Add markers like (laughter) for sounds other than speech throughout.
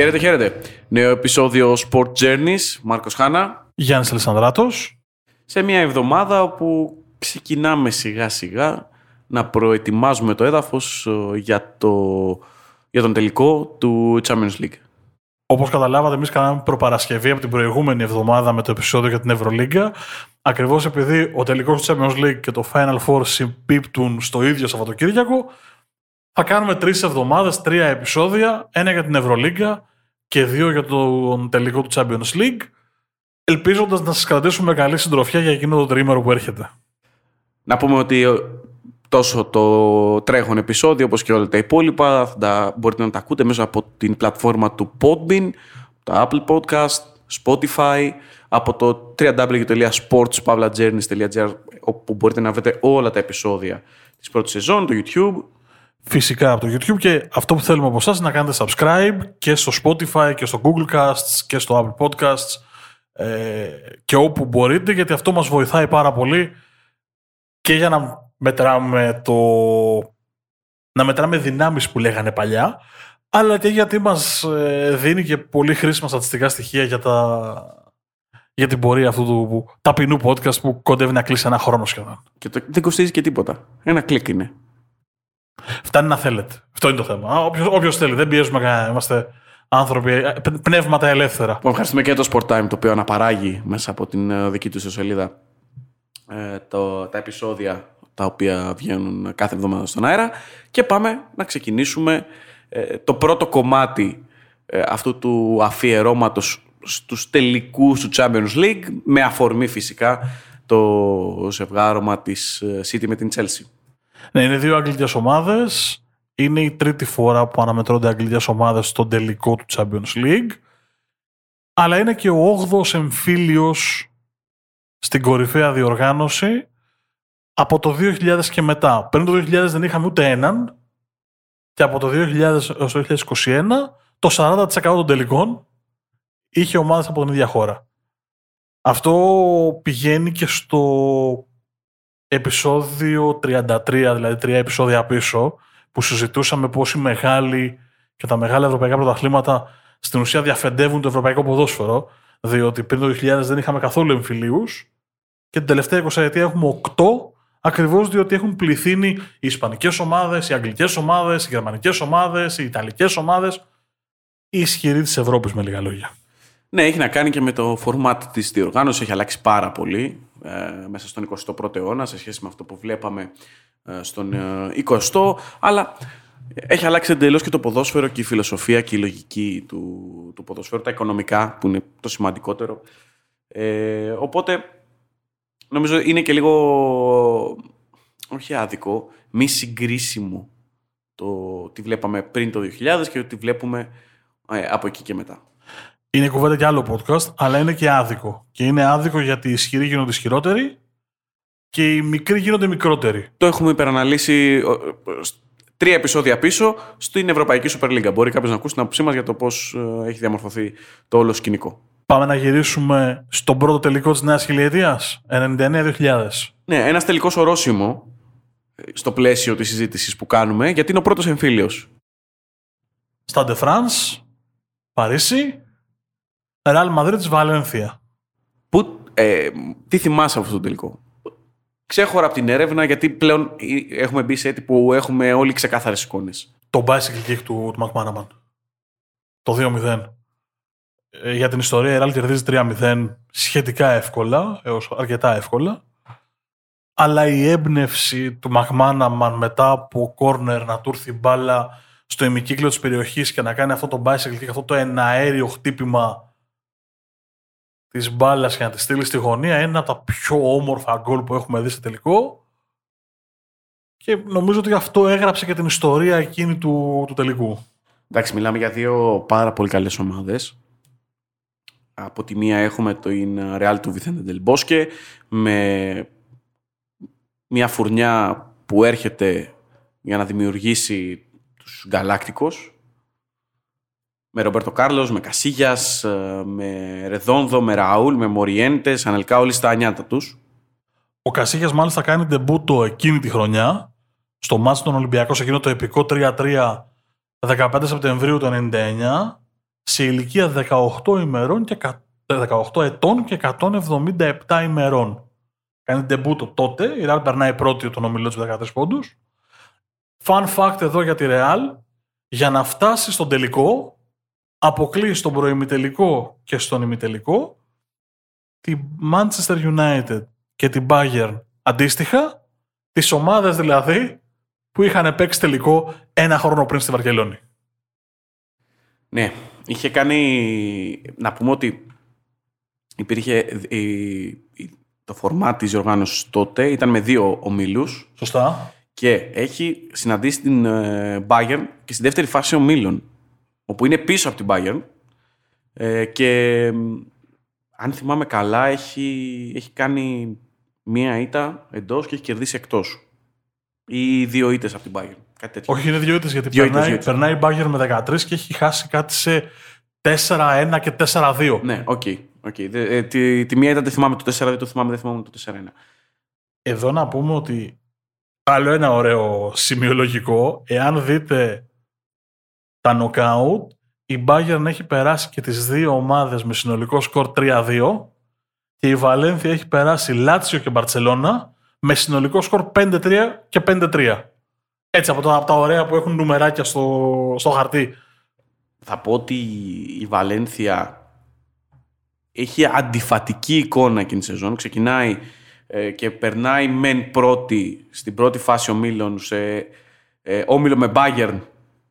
Χαίρετε, χαίρετε. Νέο επεισόδιο Sport Journeys. Μάρκος Χάνα. Γιάννης Αλessandράτος. Σε μια εβδομάδα όπου ξεκινάμε σιγά σιγά να προετοιμάζουμε το έδαφος ε, για, το, για τον τελικό του Champions League. Όπως καταλάβατε, εμείς κάναμε προπαρασκευή από την προηγούμενη εβδομάδα με το επεισόδιο για την Ευρωλίγκα. Ακριβώς επειδή ο τελικός του Champions League και το Final Four συμπίπτουν στο ίδιο Σαββατοκύριακο, θα κάνουμε τρεις εβδομάδες, τρία επεισόδια. Ένα για την Ευρωλίγκα και δύο για τον τελικό του Champions League. Ελπίζοντας να σας κρατήσουμε καλή συντροφιά για εκείνο το τρίμερο που έρχεται. Να πούμε ότι τόσο το τρέχον επεισόδιο όπως και όλα τα υπόλοιπα θα τα, μπορείτε να τα ακούτε μέσα από την πλατφόρμα του Podbean, το Apple Podcast, Spotify, από το www.sportspavlajourneys.gr όπου μπορείτε να βρείτε όλα τα επεισόδια της πρώτης σεζόν, το YouTube. Φυσικά από το YouTube και αυτό που θέλουμε από εσάς είναι να κάνετε subscribe και στο Spotify και στο Google Casts και στο Apple Podcasts ε, και όπου μπορείτε γιατί αυτό μας βοηθάει πάρα πολύ και για να μετράμε το... να μετράμε δυνάμεις που λέγανε παλιά, αλλά και γιατί μας ε, δίνει και πολύ χρήσιμα στατιστικά στοιχεία για, τα... για την πορεία αυτού του ταπεινού podcast που κοντεύει να κλείσει ένα χρόνο σχεδόν. Και το... δεν κοστίζει και τίποτα. Ένα κλικ είναι. Φτάνει να θέλετε. Αυτό είναι το θέμα. Όποιος, όποιος θέλει. Δεν πιέζουμε κανένα. Είμαστε άνθρωποι, ε, πνεύματα ελεύθερα. Λοιπόν, ευχαριστούμε και το Sport Time το οποίο αναπαράγει μέσα από την ε, δική του σελίδα ε, το, τα επεισόδια τα οποία βγαίνουν κάθε εβδομάδα στον αέρα και πάμε να ξεκινήσουμε ε, το πρώτο κομμάτι ε, αυτού του αφιερώματος στους τελικούς του Champions League με αφορμή φυσικά το ζευγάρωμα της ε, City με την Chelsea. Ναι, είναι δύο αγγλικές ομάδες. Είναι η τρίτη φορά που αναμετρώνται αγγλικές ομάδες στον τελικό του Champions League. Αλλά είναι και ο όγδος εμφύλιος στην κορυφαία διοργάνωση από το 2000 και μετά. Πριν το 2000 δεν είχαμε ούτε έναν και από το 2000 έως το 2021 το 40% των τελικών είχε ομάδες από την ίδια χώρα. Αυτό πηγαίνει και στο επεισόδιο 33, δηλαδή τρία επεισόδια πίσω, που συζητούσαμε πόσοι μεγάλοι και τα μεγάλα ευρωπαϊκά πρωταθλήματα στην ουσία διαφεντεύουν το ευρωπαϊκό ποδόσφαιρο, διότι πριν το 2000 δεν είχαμε καθόλου εμφυλίους και την τελευταία 20 ετία έχουμε 8 Ακριβώς διότι έχουν πληθύνει οι Ισπανικές ομάδες, οι Αγγλικές ομάδες, οι Γερμανικές ομάδες, οι Ιταλικές ομάδες. Οι ισχυροί της Ευρώπης, με λίγα λόγια. Ναι, έχει να κάνει και με το φορμάτι της διοργάνωσης. Έχει αλλάξει πάρα πολύ ε, μέσα στον 21ο αιώνα σε σχέση με αυτό που βλέπαμε ε, στον ε, 20ο. Αλλά έχει αλλάξει εντελώς και το ποδόσφαιρο και η φιλοσοφία και η λογική του, του ποδοσφαίρου, τα οικονομικά που είναι το σημαντικότερο. Ε, οπότε νομίζω είναι και λίγο, όχι άδικο, μη συγκρίσιμο το τι βλέπαμε πριν το 2000 και τι βλέπουμε ε, από εκεί και μετά. Είναι κουβέντα και άλλο podcast, αλλά είναι και άδικο. Και είναι άδικο γιατί οι ισχυροί γίνονται ισχυρότεροι και οι μικροί γίνονται μικρότεροι. Το έχουμε υπεραναλύσει τρία επεισόδια πίσω στην Ευρωπαϊκή Super League. Μπορεί κάποιος να ακούσει την άποψή μας για το πώς ε, έχει διαμορφωθεί το όλο σκηνικό. Πάμε να γυρίσουμε στον πρώτο τελικό της νέας χιλιετίας, 99-2000. Ναι, ένας τελικός ορόσημο στο πλαίσιο της συζήτησης που κάνουμε, γιατί είναι ο πρώτος εμφύλιος. Stade de France, Παρίσι, Ρεάλ Μαδρίτης, Βαλένθια. Που, ε, τι θυμάσαι αυτό το τελικό; Ξέχωρα από την έρευνα, γιατί πλέον έχουμε μπει σε έτη που έχουμε όλοι ξεκάθαρες εικόνες. Το bicycle kick του, του McManaman. Το 2-0. Ε, για την ιστορία η Ρεάλ κερδίζει 3-0 σχετικά εύκολα, έως αρκετά εύκολα. Αλλά η έμπνευση του Μαχμάναμαν μετά από κόρνερ να του έρθει μπάλα στο ημικύκλιο της περιοχής και να κάνει αυτό το bicycle και αυτό το εναέριο χτύπημα της μπάλας και να τη στείλει στη γωνία είναι ένα από τα πιο όμορφα γκολ που έχουμε δει σε τελικό. Και νομίζω ότι αυτό έγραψε και την ιστορία εκείνη του, του τελικού. Εντάξει, μιλάμε για δύο πάρα πολύ καλές ομάδες από τη μία έχουμε το Real του Βιθέντε Μπόσκε με μια φουρνιά που έρχεται για να δημιουργήσει τους Γκαλάκτικος με Ρομπέρτο Κάρλος, με Κασίγιας, με Ρεδόνδο, με Ραούλ, με Μοριέντες, ανελικά όλοι στα νιάτα τους. Ο Κασίγιας μάλιστα κάνει τεμπούτο εκείνη τη χρονιά στο μάτι των Ολυμπιακών σε εκείνο το επικό 3-3 15 Σεπτεμβρίου του 1999 σε ηλικία 18 ημερών και 18 ετών και 177 ημερών. Κάνει ντεμπούτο τότε, η Real περνάει πρώτη τον ομιλό του 13 πόντους. Fun fact εδώ για τη Real, για να φτάσει στον τελικό, αποκλεί στον προημιτελικό και στον ημιτελικό τη Manchester United και την Bayern αντίστοιχα, τις ομάδες δηλαδή που είχαν παίξει τελικό ένα χρόνο πριν στη Βαρκελόνη. Ναι, είχε κάνει, να πούμε ότι υπήρχε το φορμά της οργάνωσης τότε, ήταν με δύο ομίλους. Σωστά. Και έχει συναντήσει την ε, Bayern και στη δεύτερη φάση ομίλων, όπου είναι πίσω από την Bayern ε, και αν θυμάμαι καλά έχει, έχει κάνει μία ήττα εντός και έχει κερδίσει εκτός. Ή δύο ήττες από την Bayern. Κάτι τέτοιο. Όχι, είναι δύο ήττες γιατί Δύο περνάει, ήττες, περνάει η Bayern με 13 και έχει χάσει κάτι σε 4-1 και 4-2. Ναι, οκ. οκ. Δε- ε, τη, τη μία ήττα δεν θυμάμαι το 4, δεν το θυμάμαι, δεν θυμάμαι το 4-1. Εδώ να πούμε ότι άλλο ένα ωραίο σημειολογικό, εάν δείτε τα knockout, η Bayern έχει περάσει και τις δύο ομάδες με συνολικό σκορ 3-2 και η Βαλένθια έχει περάσει Λάτσιο και Μπαρτσελώνα με συνολικό σκορ 5-3 και 5-3. Έτσι από τα, από τα ωραία που έχουν νουμεράκια στο, στο χαρτί. Θα πω ότι η Βαλένθια έχει αντιφατική εικόνα εκείνη τη σεζόν. Ξεκινάει ε, και περνάει μεν πρώτη στην πρώτη φάση ομίλων σε ε, όμιλο με Bayern,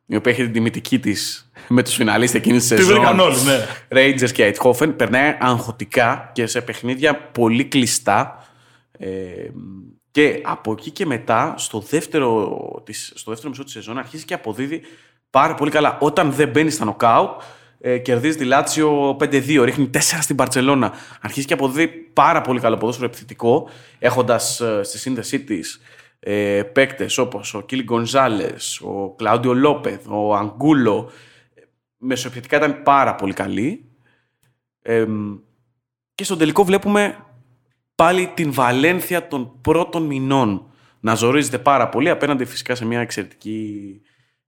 η οποία έχει την τιμητική της με τους φιναλίστες εκείνης της Τι σεζόν. βρήκαν όλοι, ναι. Rangers και Eindhoven περνάει αγχωτικά και σε παιχνίδια πολύ κλειστά. Ε, και από εκεί και μετά, στο δεύτερο, της, στο δεύτερο μισό της σεζόν, αρχίζει και αποδίδει πάρα πολύ καλά. Όταν δεν μπαίνει στα νοκάουτ, ε, κερδίζει τη Λάτσιο 5-2, ρίχνει 4 στην Παρσελώνα. Αρχίζει και αποδίδει πάρα πολύ καλό ποδόσφαιρο επιθετικό, έχοντας ε, στη σύνδεσή της ε, παίκτες όπως ο Κίλι Γκονζάλες, ο Κλάουντιο Λόπεθ, ο Αγκούλο. Μεσοεπιθετικά ήταν πάρα πολύ καλή. Ε, και στον τελικό βλέπουμε πάλι την Βαλένθια των πρώτων μηνών να ζορίζεται πάρα πολύ απέναντι φυσικά σε μια εξαιρετική,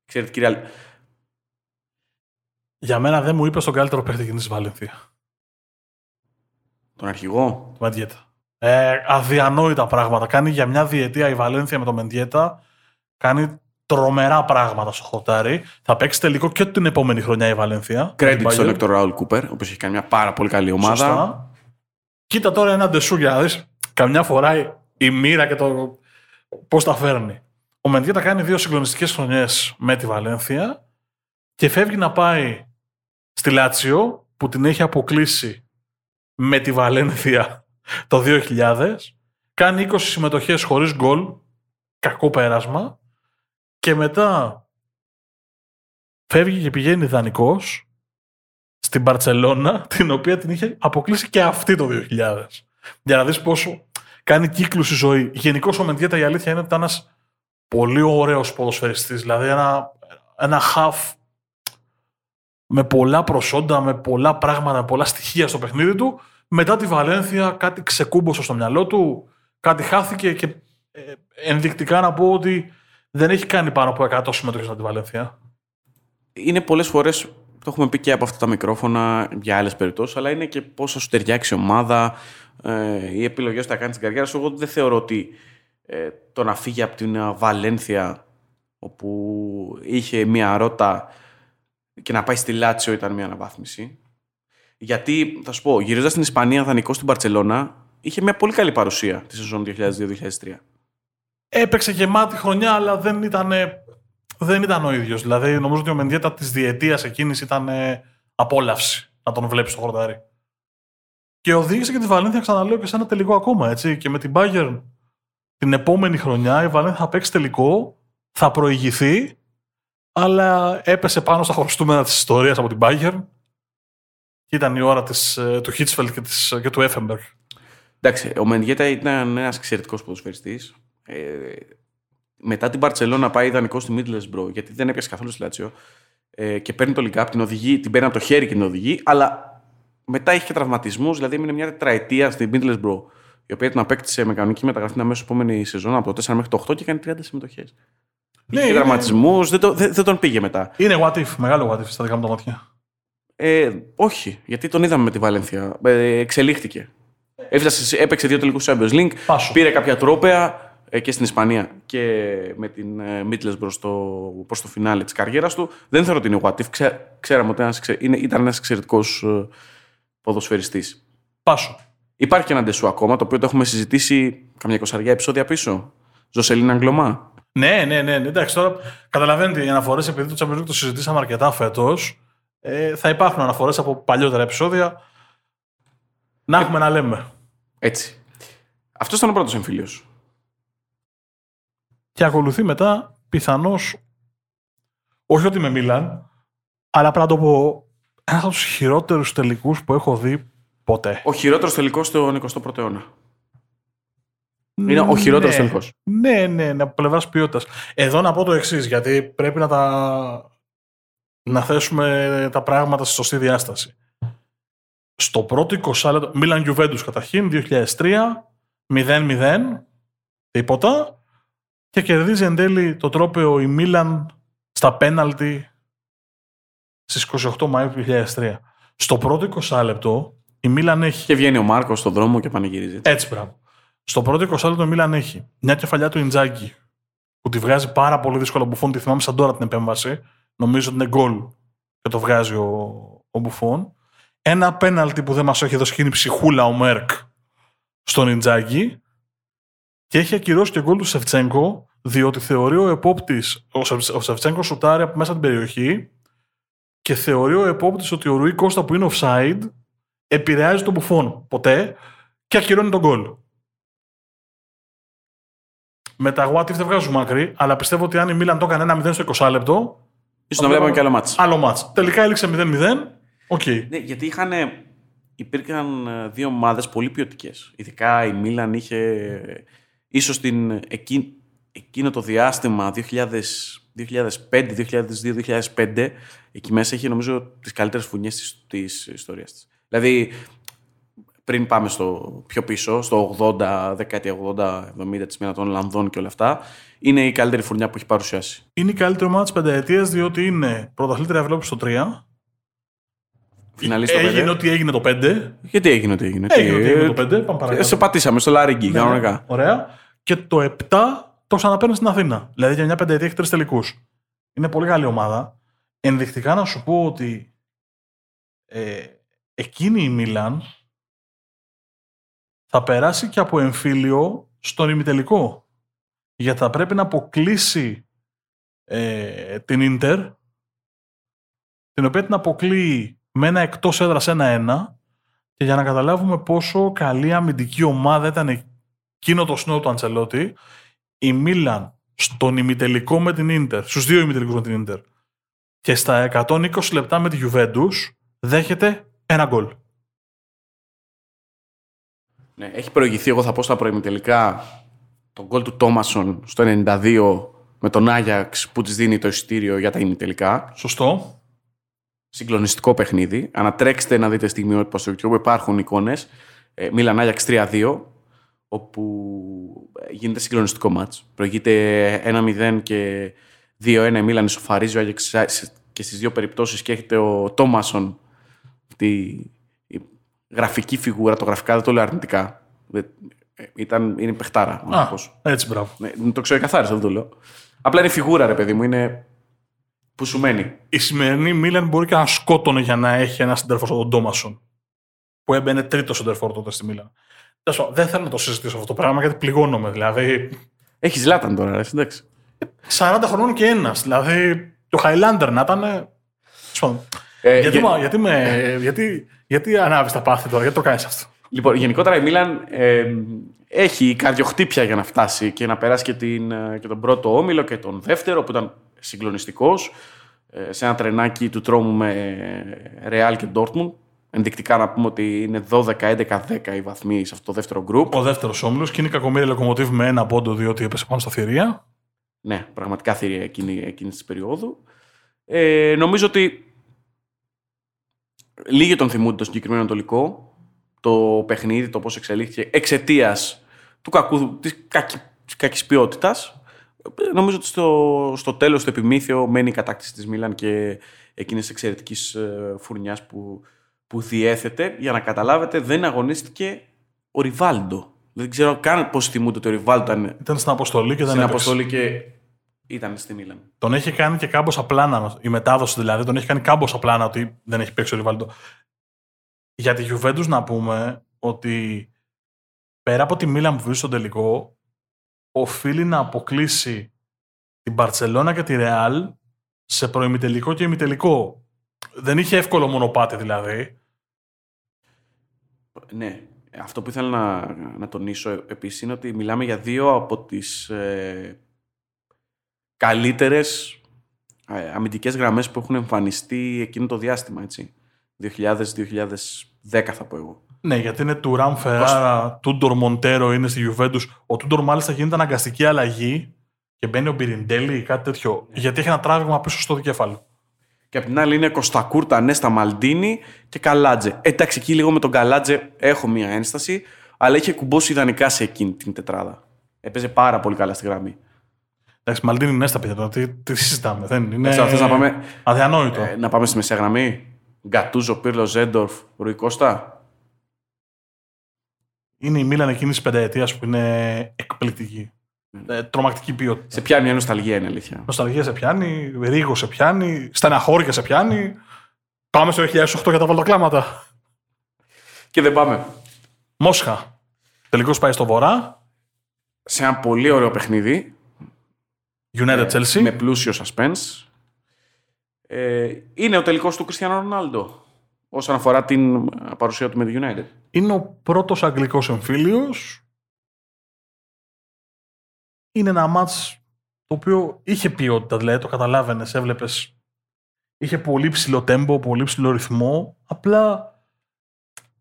εξαιρετική Real. Για μένα δεν μου είπες τον καλύτερο παίχτη εκείνης της Βαλένθια. Τον αρχηγό; Τη Μεντιέτα. Ε, αδιανόητα πράγματα. Κάνει για μια διετία η Βαλένθια με το Μεντιέτα. Κάνει τρομερά πράγματα στο χορτάρι. Θα παίξει τελικό και την επόμενη χρονιά η Βαλένθια. Credit Την στον Bayern. Έκτορ Ραούλ Κούπερ, ο οποίος έχει κάνει μια πάρα πολύ καλή ομάδα. Σωστά. Κοίτα τώρα ένα ντεσού για να δεις καμιά φορά η μοίρα και το πώς τα φέρνει. Ο Μεντιέτα κάνει δύο συγκλονιστικές χρονιές με τη Βαλένθια και φεύγει να πάει στη Λάτσιο που την έχει αποκλείσει με τη Βαλένθια το 2000. Κάνει 20 συμμετοχές χωρίς γκολ. Κακό πέρασμα. Και μετά φεύγει και πηγαίνει δανεικός στην Μπαρτσελώνα, (laughs) την οποία την είχε αποκλείσει και αυτή το 2000. Για να δεις πόσο κάνει κύκλους η ζωή. Γενικώς ο Μεντιέτα η αλήθεια είναι ότι ήταν ένας πολύ ωραίος ποδοσφαιριστής. Δηλαδή ένα, ένα half με πολλά προσόντα, με πολλά πράγματα, με πολλά στοιχεία στο παιχνίδι του. Μετά τη Βαλένθια κάτι ξεκούμπωσε στο μυαλό του, κάτι χάθηκε και ε, ενδεικτικά να πω ότι δεν έχει κάνει πάνω από 100 συμμετοχές από τη Βαλένθια. είναι πολλές φορές, το έχουμε πει και από αυτά τα μικρόφωνα για άλλες περιπτώσεις, αλλά είναι και πώς θα σου ταιριάξει η ομάδα, ε, οι επιλογές που θα κάνεις στην καριέρα σου. Εγώ δεν θεωρώ ότι ε, το να φύγει από την ε, Βαλένθια, όπου είχε μία ρότα και να πάει στη Λάτσιο ήταν μία αναβάθμιση. Γιατί, θα σου πω, γυρίζοντας στην Ισπανία, δανεικό στην Παρσελώνα, είχε μια πολύ καλή παρουσία τη σεζόν 2002-2003. Έπαιξε γεμάτη χρονιά, αλλά δεν ήταν, δεν ήταν ο ίδιος. Δηλαδή, νομίζω ότι ο Μεντιέτα της διετίας εκείνης ήταν ε, απόλαυση να τον βλέπεις στο χορτάρι. Και οδήγησε και τη Βαλένθια, ξαναλέω, και σε ένα τελικό ακόμα. Έτσι. Και με την Bayern την επόμενη χρονιά η Βαλένθια θα παίξει τελικό, θα προηγηθεί, αλλά έπεσε πάνω στα χρωστούμενα της ιστορίας από την Bayern. Και ήταν η ώρα της, ε, του Χίτσφελτ και, της, και του Έφεμπερ. Εντάξει, ο Μενδιέτα ήταν ένας εξαιρετικός ποδοσφαιριστής. Ε, μετά την Παρσελόνα πάει ιδανικό στη Middlesbrough, γιατί δεν έπιασε καθόλου στη Λάτσιο. Ε, και παίρνει το Link Up, την οδηγεί, την παίρνει από το χέρι και την οδηγεί, αλλά μετά είχε και τραυματισμούς, δηλαδή έμεινε μια τετραετία στη Middlesbrough, η οποία την απέκτησε με κανονική μεταγραφή την αμέσως επόμενη σεζόν από το 4 μέχρι το 8 και κάνει 30 συμμετοχές. Ναι, είχε είναι- τραυματισμούς, δεν, το- δεν, δεν τον πήγε μετά. Είναι what if, μεγάλο what if στα δικά μου τα μάτια. Ε, όχι, γιατί τον είδαμε με τη Βαλένθια. Ε, εξελίχθηκε. Έφτασε, έπαιξε δύο τελικούς Champions League. Πάσο. Πήρε κάποια τρόπαια ε, και στην Ισπανία και με την ε, Μίτλες προς το, προς το φινάλε της καριέρας του. Δεν θεωρώ ότι είναι what if. Ξέ, ξέραμε ότι ένας, εξε- είναι, ήταν ένας εξαιρετικός ε, ποδοσφαιριστής. Πάσο. Υπάρχει και ένα ντεσού ακόμα, το οποίο το έχουμε συζητήσει καμιά εικοσαριά επεισόδια πίσω. Ζωσελίνα Αγγλωμά. Ναι, ναι, ναι. ναι. Εντάξει, τώρα καταλαβαίνετε οι αναφορές, επειδή το Champions League το συζητήσαμε αρκετά φέτος, ε, θα υπάρχουν αναφορές από παλιότερα επεισόδια. Να έχουμε να λέμε. Έτσι. Αυτός ήταν ο πρώτος εμφύλιος. Και ακολουθεί μετά πιθανώς. Όχι ότι με Μίλαν, αλλά πρέπει να το πω. Ένας από τους χειρότερους τελικούς που έχω δει ποτέ. Ο χειρότερος τελικός στον 21ο αιώνα. Είναι ο χειρότερος ναι. τελικός. Ναι, ναι, ναι, από πλευράς ποιότητας. Εδώ να πω το εξής, γιατί πρέπει να τα. Να θέσουμε τα πράγματα στη σωστή διάσταση. Στο πρώτο 20 λεπτό. Μίλαν Juventus καταρχήν, 2003, 0-0, τίποτα. Και κερδίζει εν τέλει το τρόπαιο η Μίλαν στα πέναλτι στις 28 Μαΐου του 2003. Στο πρώτο 20 λεπτό η Μίλαν έχει Και βγαίνει ο Μάρκος στον δρόμο και πανηγυρίζει. έτσι. έτσι, μπράβο. Στο πρώτο 20 λεπτό η Μίλαν έχει μια κεφαλιά του Ιντζάγκη που τη βγάζει πάρα πολύ δύσκολα ο Μπουφόν. Τη θυμάμαι σαν τώρα την επέμβαση. Νομίζω ότι είναι γκολ και το βγάζει ο, ο Μπουφόν. Ένα πέναλτι που δεν μας έχει δώσει είναι η ψυχούλα ο Μέρκ στον Ιντζάγκη. Και έχει ακυρώσει και γκολ του Σεφτσέγκο, διότι θεωρεί ο επόπτης, ο, Σεφ- ο Σεφτσέγκο σουτάρει από μέσα την περιοχή και θεωρεί ο επόπτης ότι ο Ρουί Κώστα που είναι offside επηρεάζει τον Μπουφόν. Ποτέ και ακυρώνει τον γκολ. Με τα what if δεν βγάζουν άκρη, αλλά πιστεύω ότι αν η Μίλαν το έκανε ένα 0 στο 20 λεπτό, Ίσως να βλέπαμε και άλλο μάτς. άλλο μάτς. Τελικά έληξε 0-0. Οκ. Ναι, γιατί είχαν, υπήρχαν ε, δύο ομάδες πολύ ποιοτικές. Ειδικά η Μίλαν είχε ε, ίσως την, εκεί, εκείνο το διάστημα 2000, 2005, 2002, 2005 εκεί μέσα είχε νομίζω τις καλύτερες φουρνιές της, της ιστορίας της. Δηλαδή πριν πάμε στο πιο πίσω, στο 80, δεκαετία 80, 70 της Μίλαν των Ολλανδών και όλα αυτά, είναι η καλύτερη φουρνιά που έχει παρουσιάσει. Είναι η καλύτερη ομάδα της πενταετίας διότι είναι πρωταθλήτρια Ευρώπη στο 3. Φιναλίστ το Έγινε πέντε. ό,τι έγινε το 5. Γιατί έγινε ό,τι έγινε. Έγινε Τι- ό,τι έγινε το 5. Πάμε παρακάτω. Σε πατήσαμε στο Λάριγκι, Ναι, κανονικά. Ωραία. Και το 7 το ξαναπαίρνει στην Αθήνα. Δηλαδή για μια πενταετία έχεις τρεις τελικούς. Είναι πολύ καλή ομάδα. Ενδεικτικά να σου πω ότι ε, εκείνη η Μίλαν θα περάσει και από εμφύλιο στον ημιτελικό. Γιατί θα πρέπει να αποκλείσει ε, την Ίντερ, την οποία την αποκλείει με ένα εκτός έδρας 1-1 και για να καταλάβουμε πόσο καλή αμυντική ομάδα ήταν εκείνο το σνό του Αντσελότη, η Μίλαν στον ημιτελικό με την Ίντερ, στους δύο ημιτελικούς με την Ίντερ και στα 120 λεπτά με τη Juventus δέχεται ένα γκολ. Ναι, έχει προηγηθεί, εγώ θα πω στα προημιτελικά, τον γκολ του Τόμασον στο 92 με τον Άγιαξ που της δίνει το εισιτήριο για τα ημιτελικά. Σωστό. Συγκλονιστικό παιχνίδι. Ανατρέξτε να δείτε στιγμιότυπα στο YouTube, υπάρχουν εικόνες. Ε, Μίλαν Άγιαξ 3-2, όπου ε, γίνεται συγκλονιστικό μάτς. Προηγείται 1-0 και 2-1 η Μίλαν ισοφαρίζει ο Άγιαξ και στις δύο περιπτώσεις και έχετε ο Τόμασον τη η γραφική φιγούρα, το γραφικά δεν το λέω αρνητικά. Δεν- ε, Ήταν, είναι παιχτάρα. ο Α, άνθρωπος. έτσι μπράβο. Ναι, το ξεκαθάρισα, δεν το λέω. Απλά είναι φιγούρα, ρε παιδί μου, είναι που σου μένει. Η σημερινή Μίλαν μπορεί και να σκότωνε για να έχει ένα συντέρφο τον Τόμασον. Που έμπαινε τρίτος συντέρφο τότε στη Μίλαν. Τέλος πάντων, Δεν θέλω να το συζητήσω αυτό το πράγμα γιατί πληγώνομαι. Δηλαδή, Έχει Ζλάταν τώρα, ρε, εντάξει. 40 χρονών και ένας. Δηλαδή, το Χάιλάντερ να ήταν. Τέλος πάντων. Ε, γιατί, γε- μα- γιατί, με, γιατί, γιατί ανάβεις τα πάθη τώρα, γιατί το κάνεις αυτό; Λοιπόν, γενικότερα η Μίλαν ε, έχει καρδιοχτύπια για να φτάσει και να περάσει και, την, ε, και τον πρώτο όμιλο και τον δεύτερο που ήταν συγκλονιστικός ε, σε ένα τρενάκι του τρόμου με Real και Dortmund. Ενδεικτικά να πούμε ότι είναι 12-11-10 οι βαθμοί σε αυτό το δεύτερο γκρουπ. Ο δεύτερος όμιλος και είναι η κακομοίρη λοκομοτίβ με ένα πόντο διότι έπεσε πάνω στα θηρία. Ναι, πραγματικά θηρία εκείνη, εκείνης της περίοδου. Ε, νομίζω ότι λίγοι τον θυμούνται το συγκεκριμένο Ανατολικό, το παιχνίδι, το πώς εξελίχθηκε εξαιτίας του κακού, της κακή, της κακής ποιότητας. νομίζω ότι στο, στο τέλος το επιμήθειο μένει η κατάκτηση της Μίλαν και εκείνης εξαιρετικής ε, φουρνιάς που, που διέθετε. Για να καταλάβετε, δεν αγωνίστηκε ο Ριβάλντο. Δεν ξέρω καν πώς θυμούνται ότι ο Ριβάλντο ήταν, Ήταν στην αποστολή και δεν στην έπαιξε. αποστολή και ήταν στη Μίλαν. Τον έχει κάνει και κάμποσα πλάνα, η μετάδοση δηλαδή, τον έχει κάνει κάμποσα πλάνα ότι δεν έχει παίξει ο Ριβάλντο. Για τη Juventus να πούμε ότι πέρα από τη Μίλαν που βρίσκεται στον τελικό, οφείλει να αποκλείσει την Μπαρτσελώνα και τη Ρεάλ σε προημιτελικό και ημιτελικό. Δεν είχε εύκολο μονοπάτι δηλαδή. Ναι. Αυτό που ήθελα να, να τονίσω επίσης είναι ότι μιλάμε για δύο από τις ε, καλύτερες ε, αμυντικές γραμμές που έχουν εμφανιστεί εκείνο το διάστημα, έτσι. 2000-2010 θα πω εγώ. Ναι, γιατί είναι του Ραμ Φεράρα, Τούντορ Μοντέρο είναι στη Juventus. Ο Τούντορ μάλιστα γίνεται αναγκαστική αλλαγή και μπαίνει ο Μπιριντέλη ή κάτι τέτοιο. Γιατί έχει ένα τράβηγμα πίσω στο δικέφαλο. Και απ' την άλλη είναι Κωστακούρτα, Νέστα Μαλντίνη και Καλάτζε. Εντάξει, εκεί λίγο με τον Καλάτζε έχω μία ένσταση, αλλά είχε κουμπώσει ιδανικά σε εκείνη την τετράδα. Έπαιζε πάρα πολύ καλά στη γραμμή. Εντάξει, Μαλτίνη είναι στα παιδιά τώρα. Τι, τι συζητάμε. Δεν είναι. Έτσι, θες να πάμε- Αδιανόητο. Ε, να πάμε στη μεσαία γραμμή. Γκατούζο, Πύρλο, Ζέντορφ, Ρουί Κώστα. Είναι η Μίλαν εκείνης της πενταετίας που είναι εκπληκτική. Ε, τρομακτική ποιότητα. Σε πιάνει μια νοσταλγία, είναι αλήθεια. Νοσταλγία σε πιάνει, ρίγο σε πιάνει, στεναχώρια σε πιάνει. Πάμε στο 2008 για τα βολτοκλάματα. Και δεν πάμε. Μόσχα. Τελικώ πάει στο βορρά. Σε ένα πολύ ωραίο παιχνίδι. United Chelsea. Με πλούσιο suspense. Ε, είναι ο τελικός του Κριστιανό Ρονάλντο. Όσον αφορά την παρουσία του με τη United. Είναι ο πρώτος αγγλικός εμφύλιος. Είναι ένα μάτς το οποίο είχε ποιότητα, δηλαδή το καταλάβαινες, έβλεπες. Είχε πολύ ψηλό τέμπο, πολύ ψηλό ρυθμό. Απλά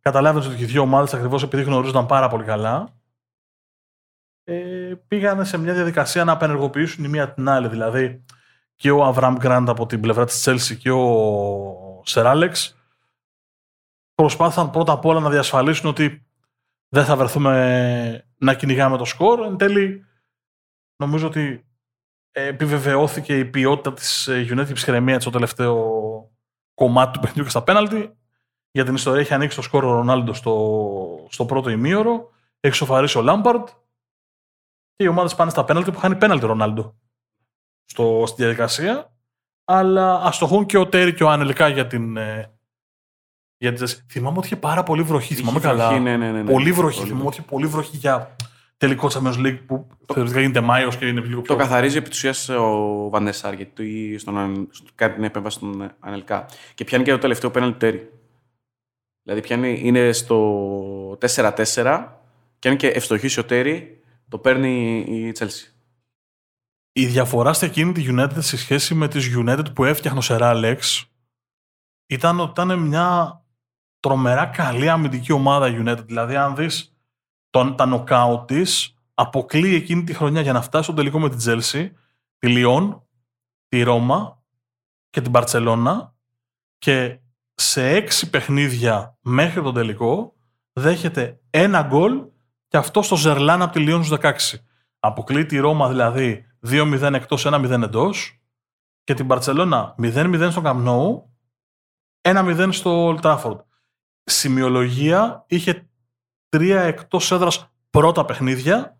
καταλάβαινες ότι και οι δύο ομάδες ακριβώς επειδή γνωρίζονταν πάρα πολύ καλά ε, πήγανε σε μια διαδικασία να απενεργοποιήσουν η μία την άλλη. Δηλαδή και ο Αβραμ Γκραντ από την πλευρά της Chelsea και ο Σεράλεξ προσπάθησαν πρώτα απ' όλα να διασφαλίσουν ότι δεν θα βρεθούμε να κυνηγάμε το σκορ. Εν τέλει, νομίζω ότι επιβεβαιώθηκε η ποιότητα της ε, United ψυχραιμία στο τελευταίο κομμάτι του παιχνιδιού και στα πέναλτι. Για την ιστορία έχει ανοίξει το σκορ ο Ρονάλντο στο, στο πρώτο ημίωρο. Έχει σοφαρίσει ο Λάμπαρντ. Και οι ομάδες πάνε στα πέναλτι που χάνει πέναλτι ο Ρονάλντο στο, στη διαδικασία. Αλλά αστοχούν και ο Τέρι και ο Ανελικά για την, ε, για τις... Θυμάμαι ότι είχε πάρα πολύ βροχή. Θυμάμαι Είχε καλά. βροχή, ναι, ναι, ναι, ναι. Πολύ βροχή. Πολύ Θυμάμαι ότι είχε πολύ βροχή για τελικό Champions League που θεωρητικά γίνεται Μάιος και είναι λίγο πιο. Το καθαρίζει επί της ουσίας ο Βανέσσαρ γιατί στον, Αν- στο- κάνει την επέμβαση στον Ανελκά. Και πιάνει και το τελευταίο πέναλτι τέρι. Δηλαδή πιάνει, είναι στο 4-4 και αν και ευστοχήσει ο Τέρι, το παίρνει η Chelsea. Η διαφορά στην εκείνη τη United σε σχέση με τις United που έφτιαχνε ο Σερά Alex ήταν ότι ήταν μια τρομερά καλή αμυντική ομάδα η United. Δηλαδή, αν δεις τον, τα νοκάου της, αποκλείει εκείνη τη χρονιά για να φτάσει στο τελικό με την Chelsea, τη Λιόν, τη Ρώμα και την Μπαρτσελώνα και σε έξι παιχνίδια μέχρι τον τελικό δέχεται ένα γκολ και αυτό στο Ζερλάν από τη Λιόν στους 16. Αποκλείει τη Ρώμα δηλαδή 2-0 εκτός, 1-0 εντός και την Μπαρτσελώνα 0-0 στο Καμνόου, 1-0 στο Old Trafford. Σημειολογία είχε τρία εκτός έδρας πρώτα παιχνίδια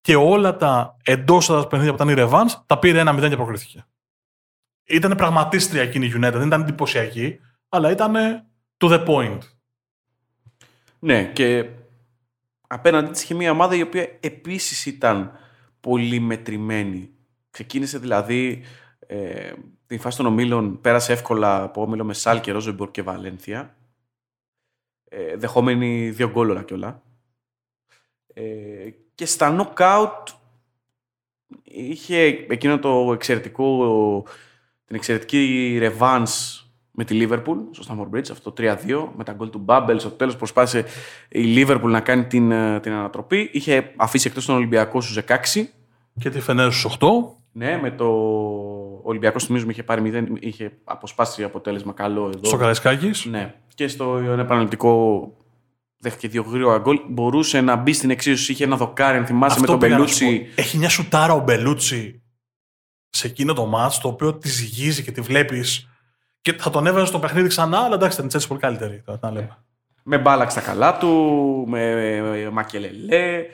και όλα τα εντός έδρας παιχνίδια που ήταν η Revans τα πήρε 1-0 και προκρίθηκε. Ήταν πραγματίστρια εκείνη η United, δεν ήταν εντυπωσιακή, αλλά ήταν to the point. Ναι, και απέναντί της είχε μια ομάδα η οποία επίσης ήταν πολύ μετρημένη. Ξεκίνησε δηλαδή ε, την φάση των ομίλων, πέρασε εύκολα από όμιλο με Σάλκε, Ρόζεμπορ και Βαλένθια. Ε, δεχόμενη δύο γκόλωρα κιόλα. Ε, και στα νοκάουτ είχε εκείνο το εξαιρετικό, την εξαιρετική ρεβάνς με τη Λίβερπουλ στο Stamford Bridge, αυτό το 3-2, με τα γκολ του Μπάμπελ. Στο τέλος προσπάθησε η Λίβερπουλ να κάνει την, ε, την ανατροπή. Είχε αφήσει εκτός τον Ολυμπιακό στους 16. Και τη Φενέρ στους 8. Ναι, με το Ολυμπιακό θυμίζουμε είχε πάρει 0, είχε αποσπάσει αποτέλεσμα καλό εδώ. Στο Καραϊσκάκης. Ναι. Και στο επαναληπτικό δέχτηκε δύο γρήγορα γκολ. Μπορούσε να μπει στην εξίσωση. Είχε ένα δοκάρι, αν θυμάσαι, με τον πήγα να σου Μπελούτσι. πω. Έχει μια σουτάρα ο Μπελούτσι σε εκείνο το μάτς, το οποίο τη ζυγίζει και τη βλέπεις. Και θα τον έβαζε στο παιχνίδι ξανά, αλλά εντάξει, ήταν η Chelsea πολύ καλύτερη. Τώρα, τι να λέμε. Με Μπάλακ στα καλά του, με με Μακελελέ.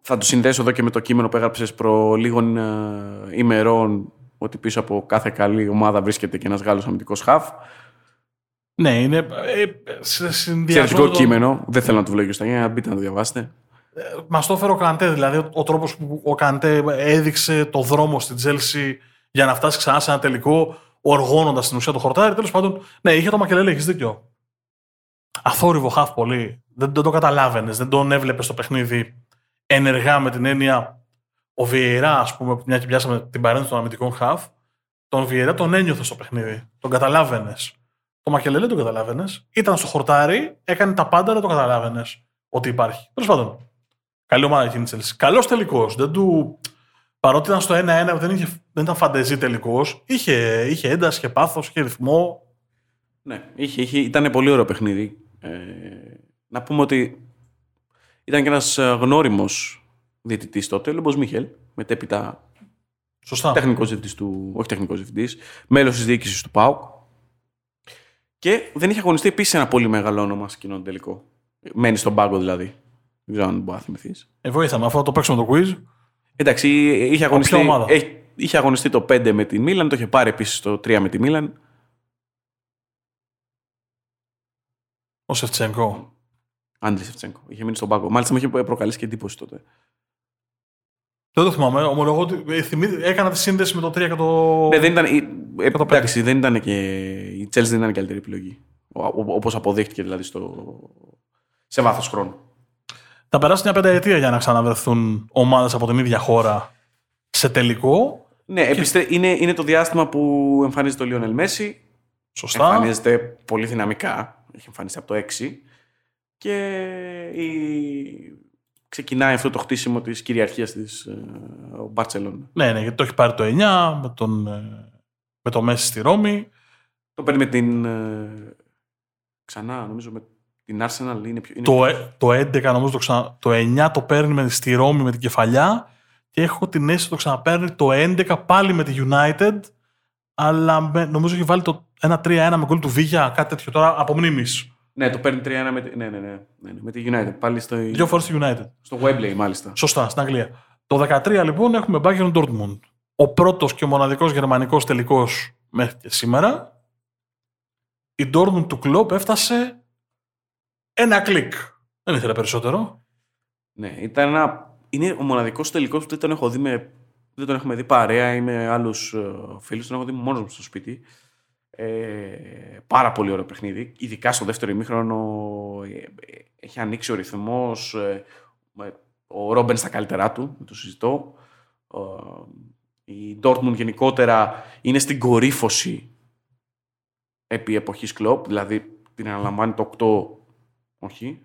Θα το συνδέσω εδώ και με το κείμενο που έγραψες προ λίγων ε, ημερών ότι πίσω από κάθε καλή ομάδα βρίσκεται και ένας Γάλλος αμυντικός χαφ. Ναι, είναι. Ε, σε συνδυασμό. Εξαιρετικό κείμενο. Δεν θέλω να το βλέπω στα για μπείτε να το διαβάσετε. Μας το έφερε ο Καντέ. Δηλαδή, ο, ο τρόπος που ο Καντέ έδειξε το δρόμο στην Τσέλσι για να φτάσει ξανά σε ένα τελικό, οργώνοντας την ουσία το χορτάρι. Τέλος πάντων, ναι, είχε το Μακελέλε, έχεις δίκιο. Αθόρυβο χαφ πολύ. Δεν, δεν το καταλάβαινες, δεν τον έβλεπες στο παιχνίδι ενεργά με την έννοια. Ο Βιερά, ας πούμε, μια και πιάσαμε την παρένθεση των αμυντικών χαφ, τον Βιερά τον ένιωθε στο παιχνίδι. Τον καταλάβαινες. Το Μακελέλε δεν τον καταλάβαινες. Ήταν στο χορτάρι, έκανε τα πάντα, δεν το καταλάβαινες ότι υπάρχει. Τέλος πάντων. Καλή ομάδα εκείνη η Chelsea. Καλός τελικός. Δεν του. Παρότι ήταν στο 1-1, δεν, είχε, δεν ήταν φαντεζή τελικό. Είχε, είχε ένταση, είχε πάθος, είχε ρυθμό. Ναι, είχε, είχε, ήταν πολύ ωραίο παιχνίδι. Ε, να πούμε ότι ήταν και ένας ε, γνώριμος διαιτητής τότε, ο Λεμπος Μίχελ, μετέπειτα Σωστά. τεχνικός διευθυντής του, όχι τεχνικός διευθυντής, μέλος της διοίκησης του ΠΑΟΚ. Και δεν είχε αγωνιστεί επίσης ένα πολύ μεγάλο όνομα σε εκείνον τελικό. Μένει στον πάγκο δηλαδή. Δεν ξέρω αν μπορεί να θυμηθείς. Ε, βοήθαμε. Αυτό το παίξουμε το quiz. Εντάξει, είχε αγωνιστεί, ποια ομάδα; έχει- είχε αγωνιστεί το 5 με τη Μίλαν, το είχε πάρει επίσης το 3 με τη Μίλαν. Ο Σεφτσέγκο. Άντρη Σεφτσέγκο. Είχε μείνει στον πάγκο. Μάλιστα μου είχε προκαλέσει και εντύπωση τότε. Δεν το θυμάμαι. Ομολογώ ότι ε, θυμή- έκανα τη σύνδεση με το 3 και το. Ναι, δεν ήταν, η- ε, το πέντε. εντάξει, δεν ήταν και. Η Chelsea δεν ήταν η καλύτερη επιλογή. Όπως αποδείχτηκε δηλαδή στο, σε βάθος χρόνου. Θα περάσει μια πενταετία για να ξαναβρεθούν ομάδες από την ίδια χώρα σε τελικό. Ναι, επιστρέ... είναι, είναι το διάστημα που εμφανίζεται ο Λιόνελ Μέση. Σωστά. Εμφανίζεται πολύ δυναμικά. Έχει εμφανιστεί από το 6. Και η... ξεκινάει αυτό το χτίσιμο της κυριαρχίας της ε, ο Μπαρτσελώνα. Ναι, ναι, γιατί το έχει πάρει το 9 με, τον, ε, με το Μέση στη Ρώμη. Το παίρνει με την... ε, ξανά, νομίζω με την Arsenal είναι πιο... Είναι Το, ε- το 11 νομίζω το ξανα... Το 9 το παίρνει με, στη Ρώμη με την κεφαλιά και έχω την αίσθηση ότι το ξαναπαίρνει το 11 πάλι με τη United αλλά με, νομίζω έχει βάλει το 1-3-1 με γκολ του Βίγια, κάτι τέτοιο τώρα από μνήμης. Ναι, το παίρνει 3-1 με, τη- ναι, ναι, ναι, ναι, ναι, με τη United. Πάλι στο, Δύο φορές στη United. στο Webley μάλιστα. Σωστά, στην Αγγλία. Το 13 λοιπόν έχουμε Bayern Dortmund. Ο πρώτος και ο μοναδικός γερμανικός τελικός μέχρι και σήμερα. Η Dortmund του Klopp έφτασε ένα κλικ. Δεν ήθελε περισσότερο. Ναι, ήταν ένα... Είναι ο μοναδικός τελικός που δεν τον έχω δει με... Δεν τον έχουμε δει παρέα ή με άλλους φίλους. Τον έχω δει μόνος μου στο σπίτι. Ε, πάρα πολύ ωραίο παιχνίδι. Ειδικά στο δεύτερο ημίχρονο ε, ε, έχει ανοίξει ο ρυθμός. ο Ρόμπεν στα καλύτερά του, δεν το συζητώ. Ε, η Dortmund γενικότερα είναι στην κορύφωση επί εποχής Κλόπ, δηλαδή την αναλαμβάνει το 8, όχι,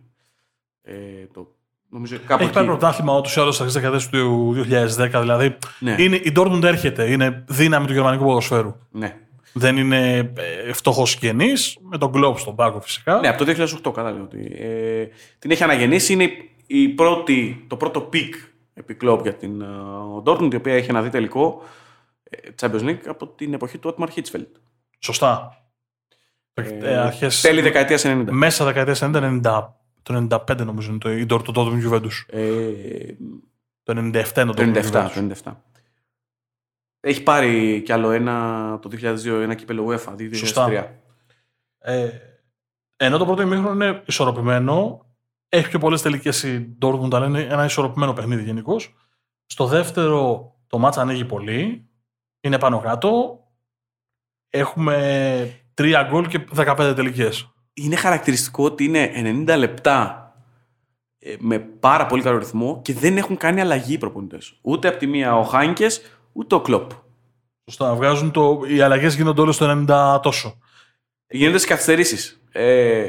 ε, το, νομίζω κάπου Έχει πάρει εκεί. πρωτάθλημα ούτως ή άλλως στα δεκαετίε του 2010. Δηλαδή Ναι. είναι, η Dortmund έρχεται. Είναι δύναμη του γερμανικού ποδοσφαίρου. Ναι. Δεν είναι φτωχός συγγενής, με τον Globe στον πάγκο φυσικά. ναι, από το 2008 καλά λέω ότι ε, την έχει αναγεννήσει. Είναι η πρώτη, το πρώτο peak επί Κλόπ για την ε, Dortmund, η οποία έχει να δει τελικό ε, Champions League από την εποχή του Ότμαρ Χίτσφελτ. Σωστά. Ε, αρχές, Τέλη δεκαετίας 90. Μέσα δεκαετίας 90, 90, το 95 νομίζω είναι το, η Dortmund το Dortmund Juventus. Ε, Το 97 είναι το Το Dortmund 97, Juventus. το 97. Έχει πάρει κι άλλο ένα το 2002 ένα κύπελο UEFA, 2003. Σωστά. Ε, ενώ το πρώτο ημίχρονο είναι ισορροπημένο, έχει πιο πολλές τελικές η Dortmund, αλλά είναι ένα ισορροπημένο παιχνίδι γενικώς. Στο δεύτερο το μάτσα ανοίγει πολύ, είναι πάνω κάτω. Έχουμε 3 γκολ και 15 τελικές. Είναι χαρακτηριστικό ότι είναι 90 λεπτά ε, με πάρα πολύ καλό ρυθμό και δεν έχουν κάνει αλλαγή οι προπονητές. Ούτε από τη μία ο Χάινκε, ούτε ο Κλοπ. Σωστά, βγάζουν το, οι αλλαγές γίνονται όλες στο 90 τόσο. Γίνονται στις καθυστερήσεις. Ε,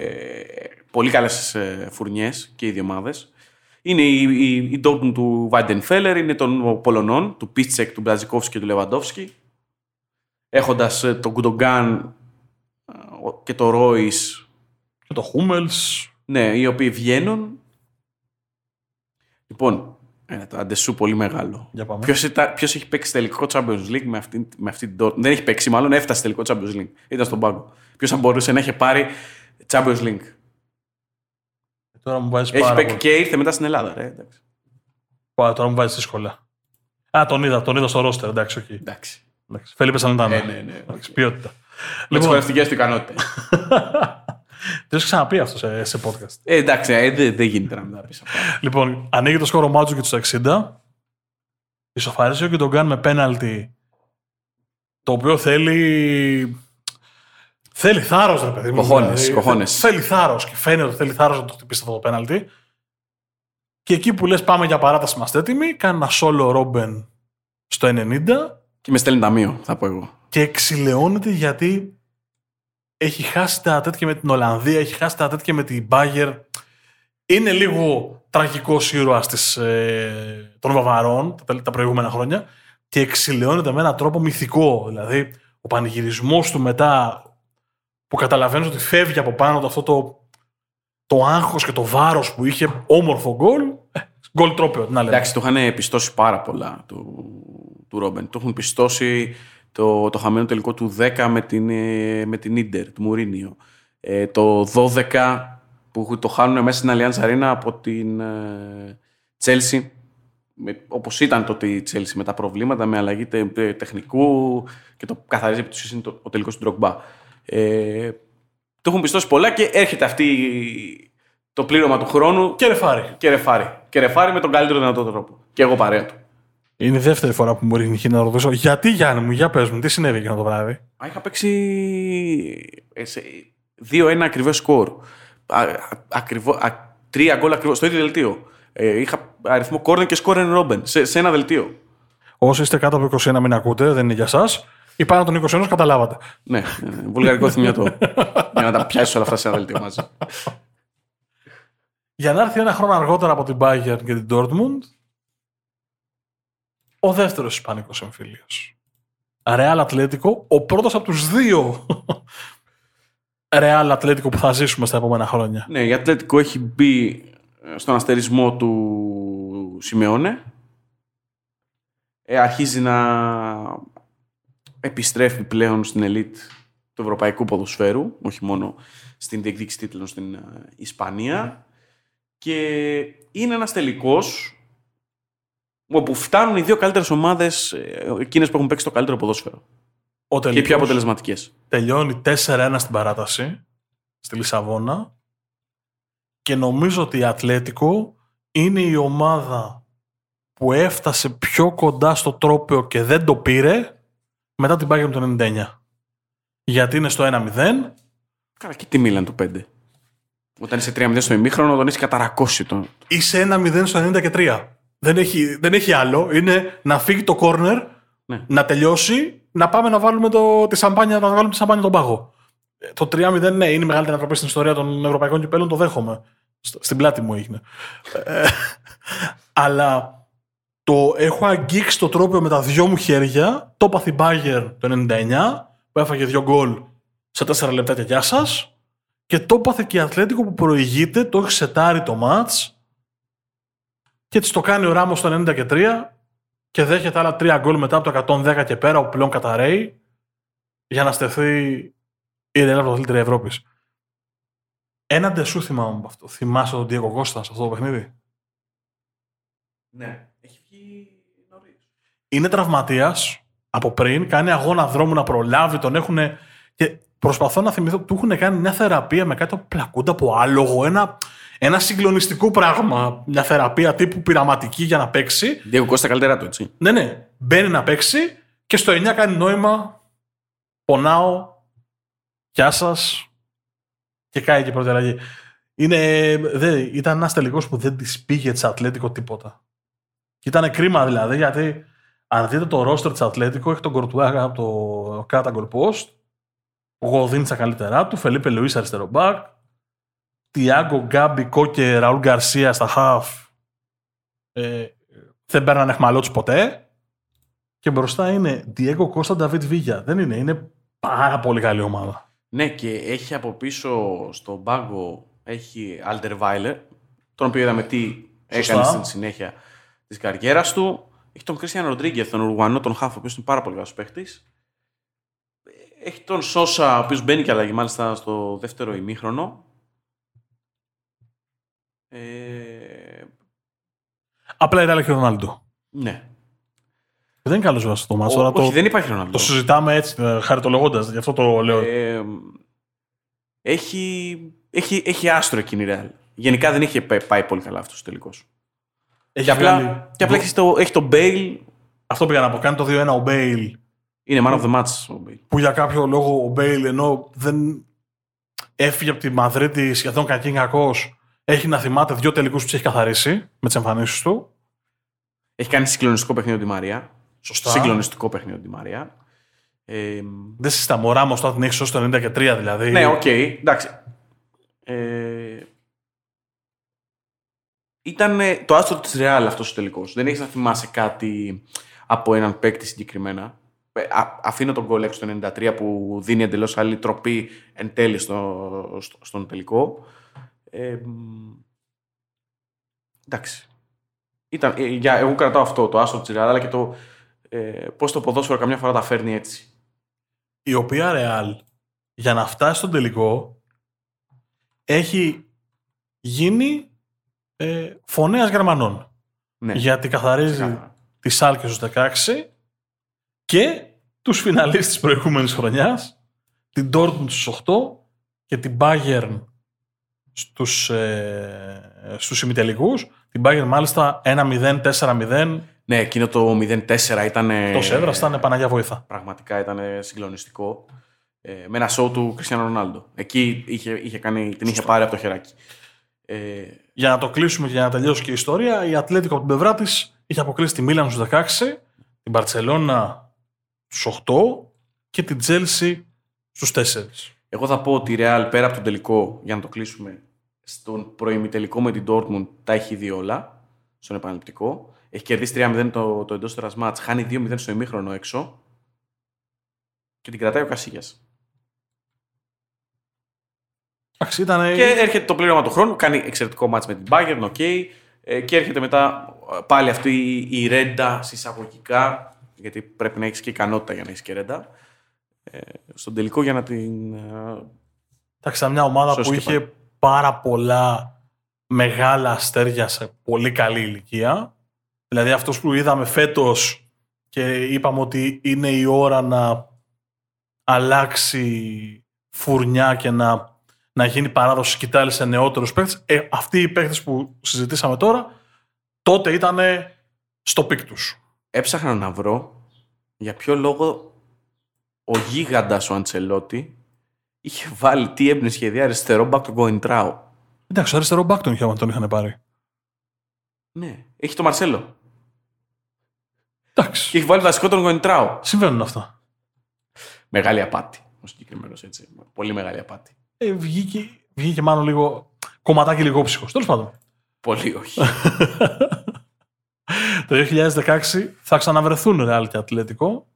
πολύ καλές ε, φουρνιές και οι δύο ομάδες. Είναι η, η, η Dortmund του Βάιντεν Φέλερ, είναι των Πολωνών, του Πίτσεκ, του Μπραζικόφσκι και του Λεβαντόφσκι. Έχοντας τον Κουντογκάν ε, και το Ρόις Και το Χούμελς, Ναι, οι οποίοι βγαίνουν. Λοιπόν, ένα το αντεσού πολύ μεγάλο. Για πάμε. Ποιος ποιος έχει παίξει τελικό Champions League με αυτή, με αυτή την Dortmund. Δεν έχει παίξει, μάλλον έφτασε τελικό Champions League. Ήταν στον πάγκο. Ποιος θα μπορούσε να έχει πάρει Champions League; Τώρα μου βάζεις Έχει πάρα παίξει πολύ. και ήρθε μετά στην Ελλάδα, ρε. Εντάξει. Πάρα, Τώρα μου βάζεις δύσκολα. Α, τον είδα, τον είδα στο ρόστερ. Εντάξει, οκ. Εντάξει. Εντάξει. Φέλιπε Σαλεντάνο. Ε, ναι, ναι. Εντάξει, ποιότητα. Με τι Λοιπόν, χορευτικέ του ικανότητες. (laughs) το έχει ξαναπεί αυτό σε, σε podcast. ε, εντάξει, ε, δεν δεν γίνεται να μην τα πεις αυτά. Λοιπόν, ανοίγει το σκόρο Μάτζου και τους 60. Ισοφαρίζει και τον κάνει με πέναλτι. Το οποίο θέλει. Θέλει θάρρος, ρε παιδί μου. Κοχώνες, δηλαδή. κοχώνες. Θέλει θάρρος και φαίνεται ότι θέλει θάρρος να το χτυπήσει αυτό το πέναλτι. Και εκεί που λες πάμε για παράταση, είμαστε έτοιμοι. Κάνει ένα solo Ρόμπεν στο 90 Και με στέλνει ταμείο, θα πω εγώ. και εξηλαιώνεται γιατί έχει χάσει τα τέτοια με την Ολλανδία, έχει χάσει τα τέτοια με την Μπάγκερ. Είναι λίγο τραγικός ήρωας ε, των Βαβαρών τα, τα προηγούμενα χρόνια και εξηλαιώνεται με έναν τρόπο μυθικό. Δηλαδή, ο πανηγυρισμός του μετά που καταλαβαίνεις ότι φεύγει από πάνω του αυτό το, το άγχος και το βάρος που είχε όμορφο γκολ. Ε, γκολ τρόπαιο, να λέμε. Εντάξει, του είχαν πιστώσει πάρα πολλά του, του Ρόμπεν. Του έχουν πιστώσει το, το χαμένο τελικό του 10 με την, ε, με την Ίντερ, του Μουρίνιο. Ε, το 12 που το χάνουν μέσα στην Allianz Arena από την ε, Chelsea. Με, όπως ήταν τότε η Chelsea με τα προβλήματα, με αλλαγή τε- τε- τεχνικού και το καθαρίζει επί της ουσίας είναι το, ο τελικός του Drogba. Ε, το έχουν πιστώσει πολλά και έρχεται αυτή το πλήρωμα του χρόνου Και ρεφάρι. και ρεφάρι. Και ρεφάρι με τον καλύτερο δυνατό τρόπο. Και εγώ παρέα του. Είναι η δεύτερη φορά που μου ρίχνει να ρωτήσω. Γιατί Γιάννη μου, για πες μου, τι συνέβη εκείνο το βράδυ; Α, είχα παίξει ε, σε 2-1 ακριβές σκορ. Α, α, ακριβό, α, τρία γκολ ακριβώς στο ίδιο δελτίο. Ε, είχα αριθμό κόρνερ και σκόρεν Ρόμπεν σε, σε ένα δελτίο. Όσοι είστε κάτω από 21 μην ακούτε, δεν είναι για εσά. Ή πάνω των 21 καταλάβατε. ναι, ναι, ναι, βουλγαρικό θυμιωτό. για να τα πιάσει όλα αυτά σε ένα δελτίο μαζί. Για να έρθει ένα χρόνο αργότερα από την Bayern και την Dortmund, ο δεύτερος Ισπανικός εμφύλιος. Ρεάλ Ατλέτικο, ο πρώτος από τους δύο Ρεάλ Ατλέτικο που θα ζήσουμε στα επόμενα χρόνια. ναι, η Ατλέτικο έχει μπει ε, στον αστερισμό του Σιμεώνε. Ε, αρχίζει να επιστρέφει πλέον στην ελίτ του ευρωπαϊκού ποδοσφαίρου, όχι μόνο στην διεκδίκηση τίτλων στην ε, Ισπανία. Και είναι ένας τελικός όπου φτάνουν οι δύο καλύτερες ομάδες, ε, εκείνες που έχουν παίξει το καλύτερο ποδόσφαιρο. Ο Και οι πιο τελικός αποτελεσματικές. τελειώνει 4-1 στην παράταση στη Λισαβόνα και νομίζω ότι η Ατλέτικο είναι η ομάδα που έφτασε πιο κοντά στο τρόπαιο και δεν το πήρε μετά την Bayern του 99. Γιατί είναι στο 1-0 Καλά, και τη Μίλαν το 5. Όταν είσαι 3-0 στο ημίχρονο, τον έχει καταρακώσει τον. είσαι 1-0 στο 90 και 3. Δεν έχει, δεν έχει άλλο. Είναι να φύγει το κόρνερ, Ναι. να τελειώσει, να πάμε να βάλουμε το, τη σαμπάνια, να βάλουμε τη σαμπάνια τον πάγο. Ε, Το 3-0, ναι, είναι η μεγαλύτερη ανατροπή στην ιστορία των Ευρωπαϊκών Κυπέλων, το δέχομαι. Σ- Στην πλάτη μου έγινε. Ε, αλλά το έχω αγγίξει το τρόπο με τα δυο μου χέρια. Το έπαθε η Bayern το 99, που έφαγε δύο γκολ σε 4 λεπτά και γεια σας. Και το έπαθε και η Ατλέτικο που προηγείται, το έχει σετάρει το μάτς και έτσι το κάνει ο Ράμος το 90 και 3 και δέχεται άλλα τρία γκολ μετά από το 110 και πέρα, όπου πλέον καταραίει για να στεθεί η Ρεάλ Πρωταθλήτρια Ευρώπης. Ένα ντεσού θυμάμαι από αυτό. Θυμάσαι τον Diego Costa σε αυτό το παιχνίδι; Ναι. Έχει βγει νωρίς. είναι τραυματίας από πριν, κάνει αγώνα δρόμου να προλάβει, τον έχουν. Και προσπαθώ να θυμηθώ, του έχουν κάνει μια θεραπεία με κάτι που πλακούνται από άλογο, ένα, ένα συγκλονιστικό πράγμα. Μια θεραπεία τύπου πειραματική για να παίξει. Διέγκο Κώστα καλύτερα του, έτσι. Ναι, ναι, μπαίνει να παίξει και στο 9 κάνει νόημα. Πονάω. Γεια σας. Και κάει και η πρώτη αλλαγή. Είναι, δε, ήταν ένας τελικός που δεν της πήγε της Ατλέτικο τίποτα. Και ήταν κρίμα δηλαδή, γιατί αν δείτε το ρόστερ της Ατλέτικο, έχει τον Κορτουάγα από το κάτω γκολ post, ο Γοδίν στα καλύτερά του, Φελίπε Λουίς αριστερό μπακ, Τιάγκο Γκάμπικο και Ραούλ Γκαρσία στα half. Ε, δεν παίρνανε εχμαλώτου ποτέ. Και μπροστά είναι Diego Costa David Villa. Δεν είναι, είναι πάρα πολύ καλή ομάδα. Ναι, και έχει από πίσω στον πάγκο έχει Alder Weiler, τον οποίο είδαμε τι Σωστά. έκανε στην συνέχεια της καριέρας του. Έχει τον Κρίστιαν Ροντρίγκεθ, τον Ουρουανό, τον Χάφ, ο οποίος είναι πάρα πολύ καλός παίχτη. Έχει τον Σόσα, ο οποίος μπαίνει και αλλαγή μάλιστα στο δεύτερο ημίχρονο. Ε, Απλά η Real έχει ο Ρονάλντο. ναι. Δεν είναι καλός βέβαια το ματς ο. Ο- Τώρα όχι, το, δεν υπάρχει Ρονάλντο. το συζητάμε έτσι, ε, χαριτολογώντας. Γι' αυτό το λέω. Ε, έχει, έχει, έχει άστρο εκείνη η Real. Γενικά δεν είχε πα- πάει πολύ καλά αυτός ο τελικός. έχει Και απλά, βγάλει- και απλά έχει, το, έχει το Bale. Αυτό πήγα να πω. Κάνει το 2-1 ο Μπέιλ. Είναι man of the match ο Bale. Που για κάποιο λόγο ο Μπέιλ ενώ δεν έφυγε από τη Μαδρίτη σχεδόν κακή κακός, έχει να θυμάται δύο τελικούς που τους έχει καθαρίσει με τις εμφανίσεις του. Έχει κάνει συγκλονιστικό παιχνίδι Ντι Μαρία. Σωστά. Συγκλονιστικό παιχνίδι τη Μαρία. Ε, Δεν συζητάμε. Ο Ράμος τώρα την έχει σώσει το 90 και 3 δηλαδή. ναι, οκ, εντάξει. Ε, ήταν ε, το άστρο της Real αυτός ο τελικός. Δεν έχεις να θυμάσαι κάτι από έναν παίκτη συγκεκριμένα. Ε, α- αφήνω τον γκολ έξω το 93 που δίνει εντελώς άλλη τροπή εν τέλει στο, στο- στον τελικό. Ε, μ, εντάξει. Ήταν, ε, για, εγώ κρατάω αυτό, το άστρο της Real, αλλά και το ε, πώς το ποδόσφαιρο καμιά φορά τα φέρνει έτσι. η οποία Real για να φτάσει στον τελικό έχει γίνει ε, φωνέας Γερμανών. Ναι. Γιατί καθαρίζει Ξεκάθαρα. τη Σάλκε στους 16 και τους φιναλίστες της προηγούμενης χρονιάς, την Dortmund στους 8 και την Bayern στους, ε, στους ημιτελικούς. Την Bayern μάλιστα 1-0, 4-0. Ναι, εκείνο το 0-4 ήταν. Εκτός έδρας ήταν Παναγιά Βοήθα. Πραγματικά ήταν συγκλονιστικό. Ε, με ένα σοου του Κριστιανό Ρονάλντο. Εκεί είχε, είχε κάνει, την είχε πάρει από το χεράκι. Ε, Για να το κλείσουμε και για να τελειώσει και η ιστορία, η Ατλέτικο από την πλευρά της είχε αποκλείσει τη Μίλαν στους 16, την Μπαρτσελώνα στους 8 και την Τσέλσι στους 4. εγώ θα πω ότι η Real πέρα από τον τελικό, για να το κλείσουμε, στον προημιτελικό με την Dortmund τα έχει δει όλα. Στον επαναληπτικό. Έχει κερδίσει 3-0 το, το εντός έδρας ματς. Χάνει 2-0 στο ημίχρονο έξω. Και την κρατάει ο Κασίγιας. Εντάξει, ήταν. Και έρχεται το πλήρωμα του χρόνου, κάνει εξαιρετικό ματς με την Bayern, οκ. Ε, και έρχεται μετά ε, πάλι αυτή η, η ρέντα εισαγωγικά, γιατί πρέπει να έχεις και ικανότητα για να έχεις και ρέντα, ε, στον τελικό για να την... ε, Εντάξει, ήταν μια ομάδα Σωστή που και είχε πάρα πολλά μεγάλα αστέρια σε πολύ καλή ηλικία. Δηλαδή αυτός που είδαμε φέτος και είπαμε ότι είναι η ώρα να αλλάξει φουρνιά και να, να γίνει παράδοση σκητάλη σε νεότερους παίκτες. Ε, αυτοί οι παίκτες που συζητήσαμε τώρα τότε ήταν στο πικ τους. Έψαχνα να βρω για ποιο λόγο ο γίγαντας ο Αντσελότη είχε βάλει τι έμπνε σχεδιά αριστερό back to going trouw. Εντάξει, αριστερό μπακ τον, είχαμε- τον είχαν πάρει. Ναι, έχει το Μαρσέλο. Εντάξει, Και έχει βάλει βασικό τον going trouw. συμβαίνουν αυτά. Μεγάλη απάτη. Ο συγκεκριμένος έτσι. Πολύ μεγάλη απάτη. Ε, βγήκε, βγήκε μάλλον λίγο κομματάκι λίγο ψυχος. Τέλος πάντων. Πολύ όχι. (laughs) Το 2016 θα ξαναβρεθούν Real και Ατλέτικο.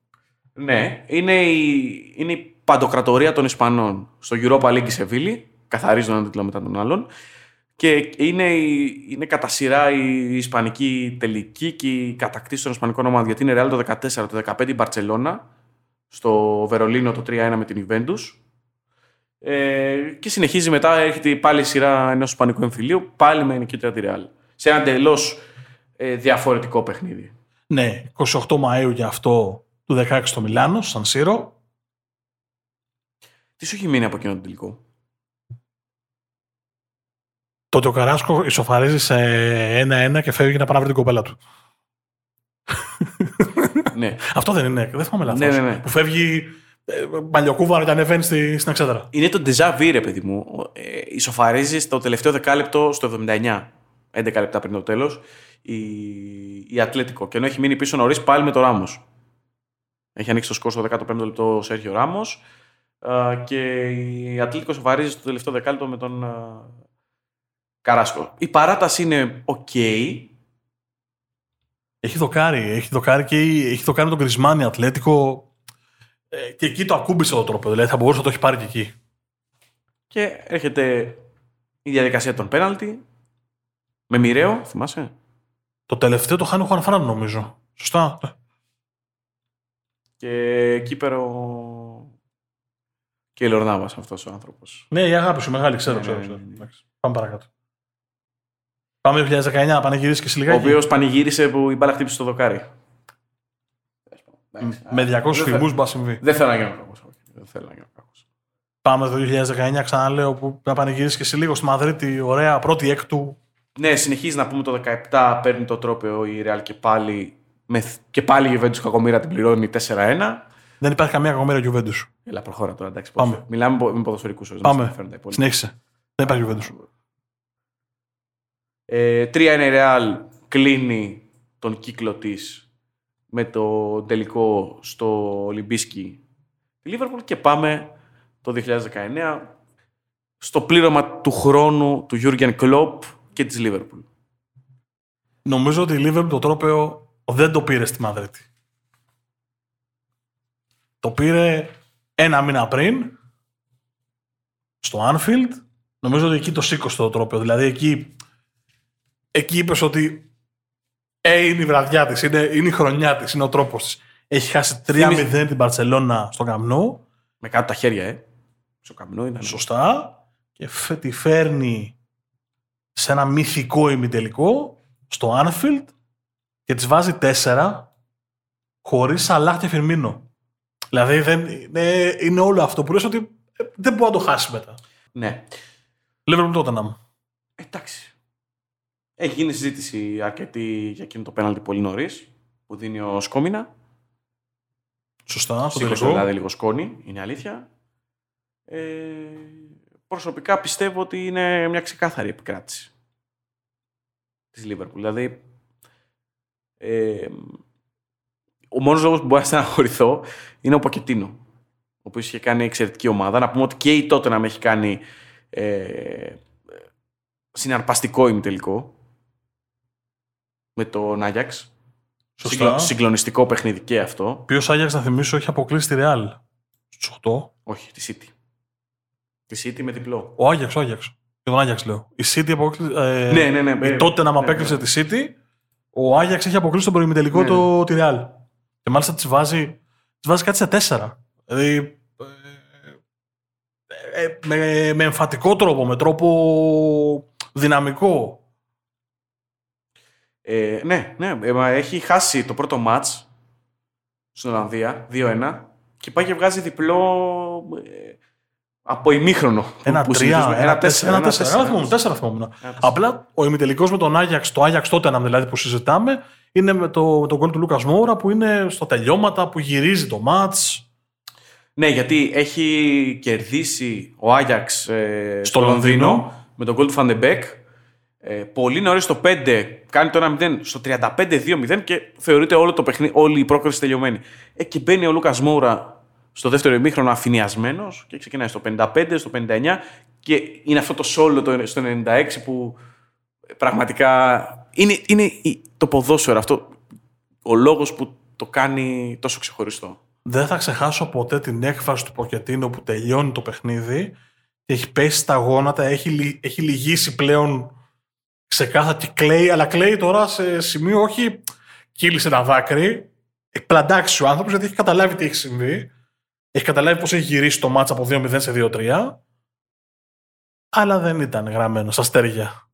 Ναι, είναι η, είναι η παντοκρατορία των Ισπανών στο Europa League η Σεβίλη. Καθαρίζουν έναν τίτλο μετά τον άλλον. Και είναι, η- είναι κατά σειρά η Ισπανική τελική και η κατακτήση των Ισπανικών ομάδων. Γιατί είναι Real το 14, το 15 η Μπαρσελόνα, στο Βερολίνο το 3-1 με την Juventus. Ε, και συνεχίζει μετά, έρχεται πάλι η σειρά ενός Ισπανικού εμφυλίου, πάλι με νικήτρια τη Real. Σε ένα εντελώ ε, διαφορετικό παιχνίδι. Ναι, 28 Μαΐου για αυτό του 16 στο Μιλάνο, Σαν Σύρο. Τι σου έχει μείνει από εκείνο το τελικό; Το ότι ο Καράσκο ισοφαρίζει σε 1-1 και φεύγει να πάει να βρει την κοπέλα του. (laughs) ναι. Αυτό δεν είναι, δεν θυμάμαι λάθος. Ναι, ναι, ναι. Που φεύγει ε, μαλλιοκούβαρο και ανεβαίνει στη, στην εξέδρα. Είναι το déjà vu, ρε παιδί μου. Ε, ισοφαρίζεις το τελευταίο δεκάλεπτο στο 79. 11 λεπτά πριν το τέλος. Η, η Ατλέτικο. Και ενώ έχει μείνει πίσω νωρίς πάλι με το Ράμος. Έχει ανοίξει το σκορ στο 15ο λεπτό ο Σέρχιο Ράμος. Και η Ατλέτικο ισοφαρίζει το τελευταίο δεκάλεπτο με τον α, Καράσκο. Η παράταση είναι οκ. Έχει δοκάρει, έχει δοκάρει και η- έχει δοκάρει τον Γκριεζμάν η Ατλέτικο. Ε, και εκεί το ακούμπησε το τρόπαιο. Δηλαδή θα μπορούσε να το έχει πάρει και εκεί. Και έρχεται η διαδικασία των πέναλτι. Με μοιραίο, θυμάσαι; Το τελευταίο το χάνει ο Χουανφράν, νομίζω. Σωστά. Και κύπερο. Και η Λορνάβα αυτός ο άνθρωπος. Ναι, η αγάπη σου μεγάλη, ξέρω. Ναι, ξέρω, ναι, ξέρω. ναι, ναι. Εντάξει. Πάμε παρακάτω. Πάμε 2019, πανηγυρίσει και Ο σιλιγάκι. οποίος πανηγύρισε που η μπάλα χτύπησε στο δοκάρι. Με 200 Δεν φυγμούς μπορεί να συμβεί. Δεν θέλω να γίνω κακός. Δεν θέλω να γίνω κακός. Πάμε το 2019, ξαναλέω, που να πανηγυρίσει και εσύ λίγο στη Μαδρίτη, ωραία, πρώτη έκτου. Ναι, συνεχίζει να πούμε το 17, παίρνει το τρόπαιο η Real και πάλι. Με, και πάλι η Juventus κακομοίρα την πληρώνει 4-1. Δεν υπάρχει καμία κακομέρα Γιουβέντου. Έλα, προχώρα τώρα, εντάξει. Πάμε. πώς- Μιλάμε πο- με ποδοσφαιρικούς όρου. Πάμε. Συνέχισε. Δεν υπάρχει Γιουβέντου. Ε, 3-1 η Real κλείνει τον κύκλο της με το τελικό στο Ολυμπίσκι τη Λίβερπουλ και πάμε το 2019 στο πλήρωμα του χρόνου του Γιούργεν Κλόπ και της Λίβερπουλ. Νομίζω ότι η Liverpool το τρόπαιο δεν το πήρε στη Μαδρίτη. Το πήρε ένα μήνα πριν στο Anfield. Νομίζω ότι εκεί το σήκωσε το τρόπαιο. Δηλαδή εκεί, εκεί είπες ότι ε, είναι η βραδιά της, είναι, είναι η χρονιά της, είναι ο τρόπος της. Έχει χάσει 3-0 την Παρσελώνα στο Καμνού. Με κάτω τα χέρια, ε. Στο καμπνό ήταν. Σωστά. Και φε- τη φέρνει σε ένα μυθικό ημιτελικό στο Anfield και της βάζει τέσσερα χωρίς Σαλάχ και Φιρμίνο. Δηλαδή δεν, είναι, είναι όλο αυτό που λες ότι ε, δεν μπορεί να το χάσει μετά. Ναι. Liverpool τότε να μου. Εντάξει. Έχει γίνει συζήτηση αρκετή για εκείνο το πέναλτι πολύ νωρίς που δίνει ο Σκόμινα. Σωστά, στο Σήκωσε τελικό. δηλαδή λίγο σκόνη, είναι αλήθεια. Ε, προσωπικά πιστεύω ότι είναι μια ξεκάθαρη επικράτηση της Λίβερπουλ. Δηλαδή, ε, ο μόνος λόγος που μπορεί να στεναχωρηθώ είναι ο Ποκετίνο, ο οποίος είχε κάνει εξαιρετική ομάδα. Να πούμε ότι και η τότε να με έχει κάνει ε, συναρπαστικό ημιτελικό με τον Άγιαξ. Σωστά. Συγκλο- συγκλονιστικό παιχνίδι και αυτό. Ποιος Άγιαξ να θυμίσω έχει αποκλείσει τη Real στους 8. Όχι, τη City. Τη City με διπλό. Ο Άγιαξ, ο Άγιαξ. Και τον Άγιαξ λέω. Η City αποκλείσει. Ε, Ναι, ναι, ναι. η τότε να ναι, απέκλεισε ναι. τη City, ο Άγιαξ έχει αποκλείσει τον προημιτελικό Ναι, το, τη Real. Και μάλιστα της βάζει, της βάζει κάτι σε τέσσερα. Δηλαδή. ε, ε, με, με εμφατικό τρόπο, με τρόπο δυναμικό. Ε, ναι, ναι. ε, μα έχει χάσει το πρώτο μάτς στην Ολλανδία, 2-1, και πάει και βγάζει διπλό ε, από ημίχρονο. Ένα που τρία, συνηθίζουμε. ένα τέσσερα, τέσσερα. Ένα τέσσερα. Ένα θυμόμουν, τέσσερα θυμόμουν. Ένα τέσσερα. Απλά ο ημιτελικός με τον Άγιαξ, το Άγιαξ τότε δηλαδή που συζητάμε, είναι με το, με τον γκολ του Λούκας Μόουρα που είναι στο τελειώματα, που γυρίζει το μάτς. Ναι, γιατί έχει κερδίσει ο Άγιαξ ε, Στο στο Λονδίνο, Λονδίνο. με τον γκολ του Φαν ντε Μπέεκ. Ε, πολύ νωρίς το 5 κάνει το 1-0 στο 35-2-0 και θεωρείται όλο το παιχνίδι, όλη η πρόκριση τελειωμένη. Ε, και μπαίνει ο Λούκας Μόουρα στο δεύτερο ημίχρονο αφηνιασμένο και ξεκινάει στο 55, στο 59 και είναι αυτό το σόλο το- στο 96 που πραγματικά είναι, είναι η- το ποδόσφαιρο αυτό ο λόγος που το κάνει τόσο ξεχωριστό. Δεν θα ξεχάσω ποτέ την έκφραση του Ποκετίνο που τελειώνει το παιχνίδι και έχει πέσει στα γόνατα, έχει, λυ- έχει λυγίσει πλέον ξεκάθαρα και κλαίει, αλλά κλαίει τώρα σε σημείο όχι κύλησε ένα δάκρυ, έχει πλαντάξει ο άνθρωπος γιατί έχει καταλάβει τι έχει συμβεί, έχει καταλάβει πώς έχει γυρίσει το μάτς από 2-0 σε 2-3, αλλά δεν ήταν γραμμένο στα αστέρια.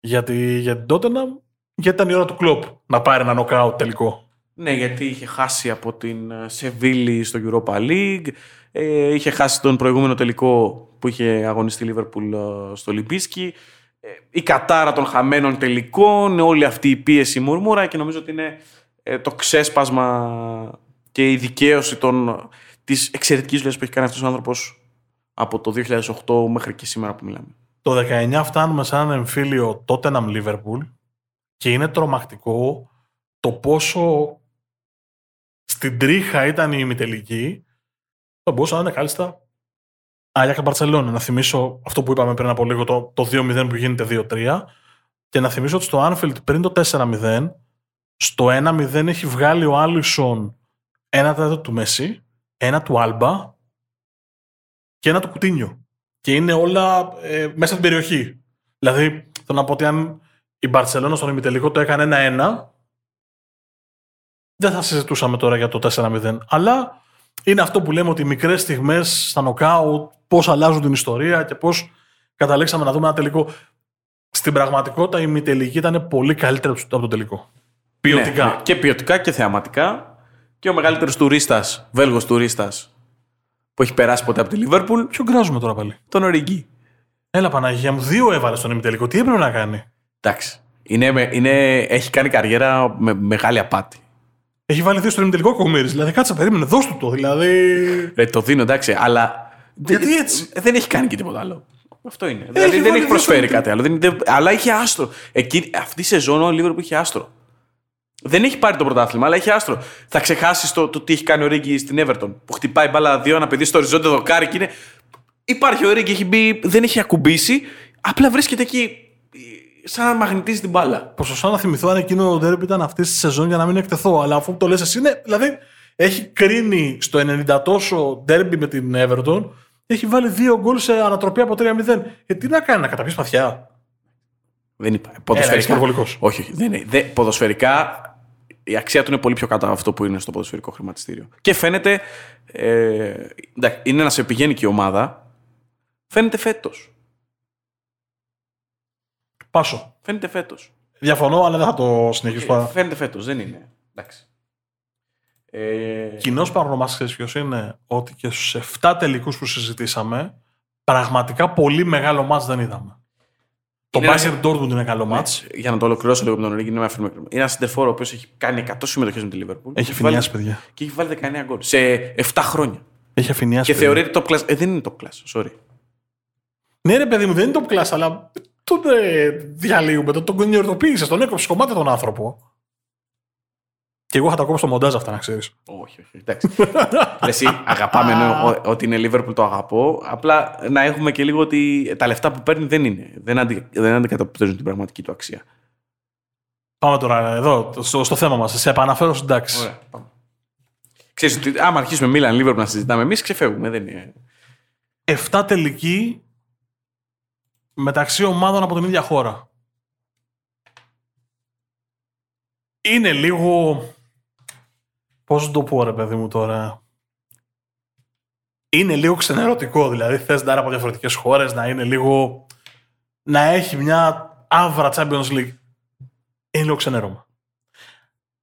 Γιατί, για την Tottenham, γιατί ήταν η ώρα του κλοπ να πάρει ένα νοκάουτ τελικό. Ναι, γιατί είχε χάσει από την ε, Σεβίλη στο Europa League, ε, είχε χάσει τον προηγούμενο τελικό που είχε αγωνιστεί η Λίβερπουλ ε, στο Λιμπίσκι, ε, η κατάρα των χαμένων τελικών, όλη αυτή η πίεση μουρμούρα και νομίζω ότι είναι ε, το ξέσπασμα και η δικαίωση των, της εξαιρετικής δουλειάς που έχει κάνει αυτός ο άνθρωπος από το 2008 μέχρι και σήμερα που μιλάμε. Το 19 φτάνουμε σε έναν εμφύλιο Tottenham Liverpool και είναι τρομακτικό το πόσο στην τρίχα ήταν η ημιτελική. Θα μπορούσε να είναι κάλλιστα Άγιακα Μπαρσελόνα. Να θυμίσω αυτό που είπαμε πριν από λίγο, το, το 2-0 που γίνεται 2-3. Και να θυμίσω ότι στο Anfield πριν το 4-0, στο 1-0 έχει βγάλει ο Άλισον ένα τέταρτο του Μέση, ένα του Άλμπα και ένα του Κουτίνιο. Και είναι όλα ε, μέσα στην περιοχή. Δηλαδή, θέλω να πω ότι αν η Μπαρσελόνα στον ημιτελικό το έκανε ένα-ένα, δεν θα συζητούσαμε τώρα για το 4-0. Αλλά είναι αυτό που λέμε ότι οι μικρές στιγμές στα νοκάου, πώς αλλάζουν την ιστορία και πώς καταλήξαμε να δούμε ένα τελικό. Στην πραγματικότητα η ημιτελική ήταν πολύ καλύτερη από το τελικό. Ποιοτικά. Ναι, και ποιοτικά και θεαματικά. Και ο μεγαλύτερος τουρίστας, Βέλγος τουρίστας, που έχει περάσει ποτέ από τη Λίβερπουλ. Ποιο γκράζουμε τώρα πάλι; Τον Οριγκή. Έλα Παναγία μου, δύο έβαλες στον ημιτελικό. Τι έπρεπε να κάνει; Εντάξει. Είναι, είναι, έχει κάνει καριέρα με μεγάλη απάτη. Έχει βάλει δύο στον ημιτελικό κομμύρι. Δηλαδή κάτσε περίμενε, δώσ' του το. Δηλαδή. Ρε, το δίνω εντάξει, αλλά. Γιατί έτσι; Δεν έχει κάνει και τίποτα άλλο. Αυτό είναι. δηλαδή δεν έχει προσφέρει κάτι άλλο. Δεν, δεν, αλλά είχε άστρο. Εκεί, αυτή η σεζόν ο Λίβερπουλ είχε άστρο. Δεν έχει πάρει το πρωτάθλημα, αλλά έχει άστρο. Θα ξεχάσεις το, το τι έχει κάνει ο Ρίγκη στην Everton. Που χτυπάει μπάλα δύο, ένα παιδί στο οριζόντιο δοκάρι και είναι. Υπάρχει ο Ρίγκη, έχει μπει, δεν έχει ακουμπήσει. Απλά βρίσκεται εκεί σαν να μαγνητίζει την μπάλα. Προσπαθώ να θυμηθώ αν εκείνο το ντέρμπι ήταν αυτής της σεζόν για να μην εκτεθώ. Αλλά αφού το λες, εσύ είναι. Δηλαδή, έχει κρίνει στο 90 τόσο ντέρμπι με την Everton. Έχει βάλει δύο γκολ σε ανατροπή από 3-0. Ε, τι να κάνει, να καταπεί παθιά; Δεν είπα. Ποδοσφαιρικά. όχι, όχι. Δεν είναι. Δε, ποδοσφαιρικά η αξία του είναι πολύ πιο κάτω από αυτό που είναι στο ποδοσφαιρικό χρηματιστήριο. Και φαίνεται. Ε, είναι να σε πηγαίνει και η ομάδα. Φαίνεται φέτος. Πάσο. Φαίνεται φέτος. Διαφωνώ, αλλά δεν θα το συνεχίσω. Ε, φαίνεται φέτος, δεν είναι. Εντάξει. Ε... Κοινός παρονομαστή ποιος είναι; Ότι και στους 7 τελικούς που συζητήσαμε, πραγματικά πολύ μεγάλο μάτς δεν είδαμε. Το Bayern Dortmund είναι καλό μάτς. Για να το ολοκληρώσω λίγο με τον Ορίγκη, είναι ένα Είναι ένας ο οποίος έχει κάνει 100 συμμετοχές με τη Liverpool. Έχει αφηνιάσει, παιδιά. Και έχει βάλει 19 γκολ σε 7 χρόνια. Έχει αφηνιάσει. Και θεωρείται top class. Ε, δεν είναι top class, sorry. Ναι, ρε παιδί μου, δεν είναι top class, αλλά τον ε, διαλύουμε, τον, τον κονιορτοποίησες, τον έκοψες κομμάτι τον άνθρωπο. Και εγώ θα τα κόψω στο μοντάζ αυτά, να ξέρεις. Όχι, όχι. Εντάξει. Εσύ αγαπάμε ναι, ότι είναι Liverpool, το αγαπώ. Απλά να έχουμε και λίγο ότι τα λεφτά που παίρνει δεν είναι. Δεν, αντι, δεν αντικατοπτρίζουν την πραγματική του αξία. Πάμε τώρα εδώ, στο, στο θέμα μας. Σε επαναφέρω εντάξει. Ωραία, πάμε. Ξέρεις ότι άμα αρχίσουμε Μίλαν Liverpool να συζητάμε εμείς, ξεφεύγουμε. Δεν είναι. Εφτά τελική μεταξύ ομάδων από την ίδια χώρα. Είναι λίγο... Πώς το πω ρε παιδί μου τώρα... Είναι λίγο ξενερωτικό, δηλαδή θες να από διαφορετικές χώρες, να είναι λίγο... να έχει μια άβρα Champions League. Είναι λίγο ξενέρωμα.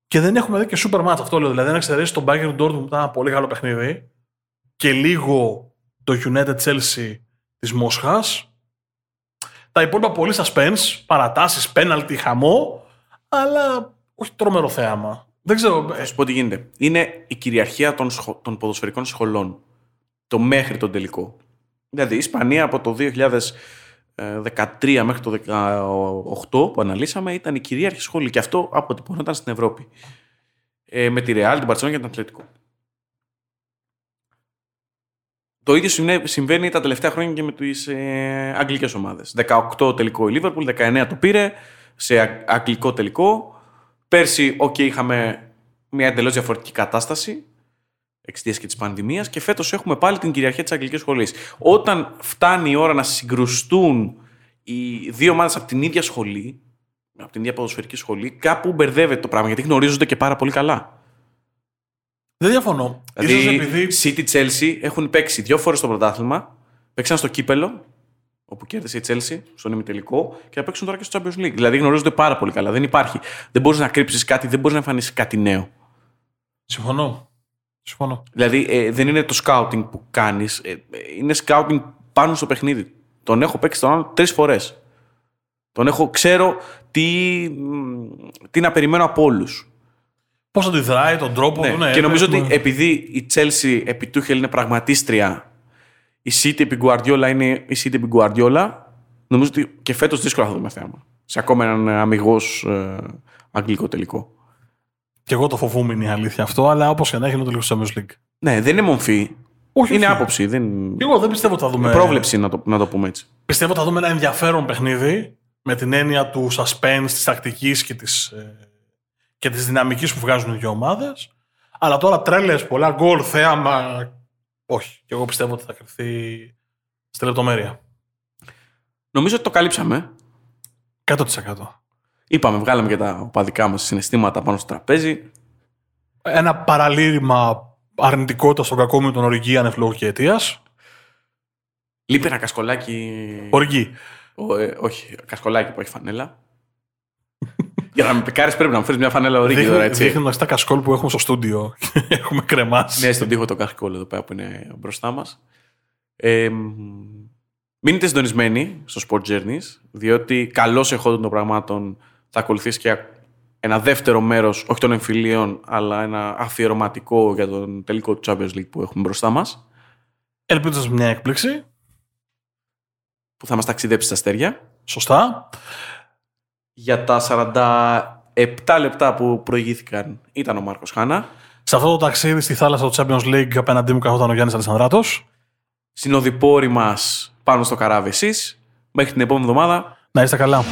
Και δεν έχουμε δει και super match αυτό, λέω. Δηλαδή, αν εξαιρέσει τον Bayern Dortmund που ήταν ένα πολύ καλό παιχνίδι και λίγο το United Chelsea της Μόσχας, τα υπόλοιπα πολύ suspense, παρατάσεις, πέναλτι, χαμό, αλλά όχι τρομερό θέαμα. Δεν ξέρω. Θα σου πω τι γίνεται. Είναι η κυριαρχία των, σχο... των ποδοσφαιρικών σχολών. Το μέχρι τον τελικό. Δηλαδή η Ισπανία από το 2013 μέχρι το 2018 που αναλύσαμε ήταν η κυρίαρχη σχολή και αυτό αποτυπώνονταν στην Ευρώπη. Ε, με τη Real, την Παρσελόνα και τον Ατλέτικο. Το ίδιο συμβαίνει τα τελευταία χρόνια και με τις ε, αγγλικές ομάδες. 18 τελικό η Liverpool, 19 το πήρε σε αγγλικό τελικό. Πέρσι, OK, είχαμε μια εντελώς διαφορετική κατάσταση εξαιτίας και της πανδημίας και φέτος έχουμε πάλι την κυριαρχία της αγγλικής σχολής. Όταν φτάνει η ώρα να συγκρουστούν οι δύο ομάδες από την ίδια σχολή, από την ίδια ποδοσφαιρική σχολή, κάπου μπερδεύεται το πράγμα γιατί γνωρίζονται και πάρα πολύ καλά. Δεν διαφωνώ. Δηλαδή, ίσως επειδή... City Chelsea έχουν παίξει δύο φορές το πρωτάθλημα. Παίξαν στο κύπελο, όπου κέρδισε η Chelsea, στον ημιτελικό, και θα παίξουν τώρα και στο Champions League. Δηλαδή γνωρίζονται πάρα πολύ καλά. Δεν υπάρχει. Δεν μπορείς να κρύψεις κάτι, δεν μπορείς να εμφανίσεις κάτι νέο. Συμφωνώ. Συμφωνώ. Δηλαδή ε, δεν είναι το scouting που κάνεις, ε, είναι scouting πάνω στο παιχνίδι. Τον έχω παίξει τον άλλο τρεις φορές. Τον έχω, ξέρω τι, τι να περιμένω από όλους πώς αντιδράει, τον τρόπο ναι. του. Ναι, και νομίζω ότι επειδή η Chelsea επί Τούχελ είναι πραγματίστρια, η City επί Guardiola είναι η City επί Guardiola, νομίζω ότι και φέτος δύσκολα θα δούμε θέμα. Σε ακόμα έναν αμυγός ε, αγγλικό τελικό. Και εγώ το φοβούμαι είναι η αλήθεια αυτό, αλλά όπως και να έχει είναι το λίγο Champions League. Ναι, δεν είναι μομφή. Όχι, είναι όχι. άποψη. Δεν... Εγώ δεν πιστεύω ότι θα δούμε. Πρόβλεψη, να το, να το πούμε έτσι. Πιστεύω ότι θα δούμε ένα ενδιαφέρον παιχνίδι με την έννοια του suspense, της τακτικής και της ε, και της δυναμικής που βγάζουν οι δύο ομάδες. Αλλά τώρα τρέλες, πολλά γκολ, θέαμα. Όχι. Και εγώ πιστεύω ότι θα κρυφθεί Στη λεπτομέρεια. Νομίζω ότι το καλύψαμε. 100%. Είπαμε, βγάλαμε και τα οπαδικά μας συναισθήματα πάνω στο τραπέζι. Ένα παραλήρημα αρνητικότητας στον κακό με τον Οργή ανεφλόγου και αιτίας. Λείπει ένα κασκολάκι. Οργή. Ο, ε, όχι, κασκολάκι που έχει φανέλα. (laughs) Για να με πικάρεις πρέπει να μου φέρεις μια φανέλα ορίγη τώρα, έτσι. Δείχνουμε τα κασκόλ που έχουμε στο στούντιο. (laughs) έχουμε κρεμάσει. ναι, στον τοίχο το κασκόλ εδώ πέρα που είναι μπροστά μας. Ε, μείνετε συντονισμένοι στο Sport Journeys, διότι καλώς εχόντων των πραγμάτων θα ακολουθήσει και ένα δεύτερο μέρος, όχι των εμφυλίων, αλλά ένα αφιερωματικό για τον τελικό του Champions League που έχουμε μπροστά μας. Ελπίζω μια έκπληξη. Που θα μας ταξιδέψει στα αστέρια. Σωστά. Για τα 47 λεπτά που προηγήθηκαν ήταν ο Μάρκος Χάνα. Σε αυτό το ταξίδι στη θάλασσα του Champions League απέναντί μου καθόταν ο Γιάννης Αλεσανδράτος. Συνοδοιπόροι μας πάνω στο καράβι εσείς. Μέχρι την επόμενη εβδομάδα. Να είστε καλά.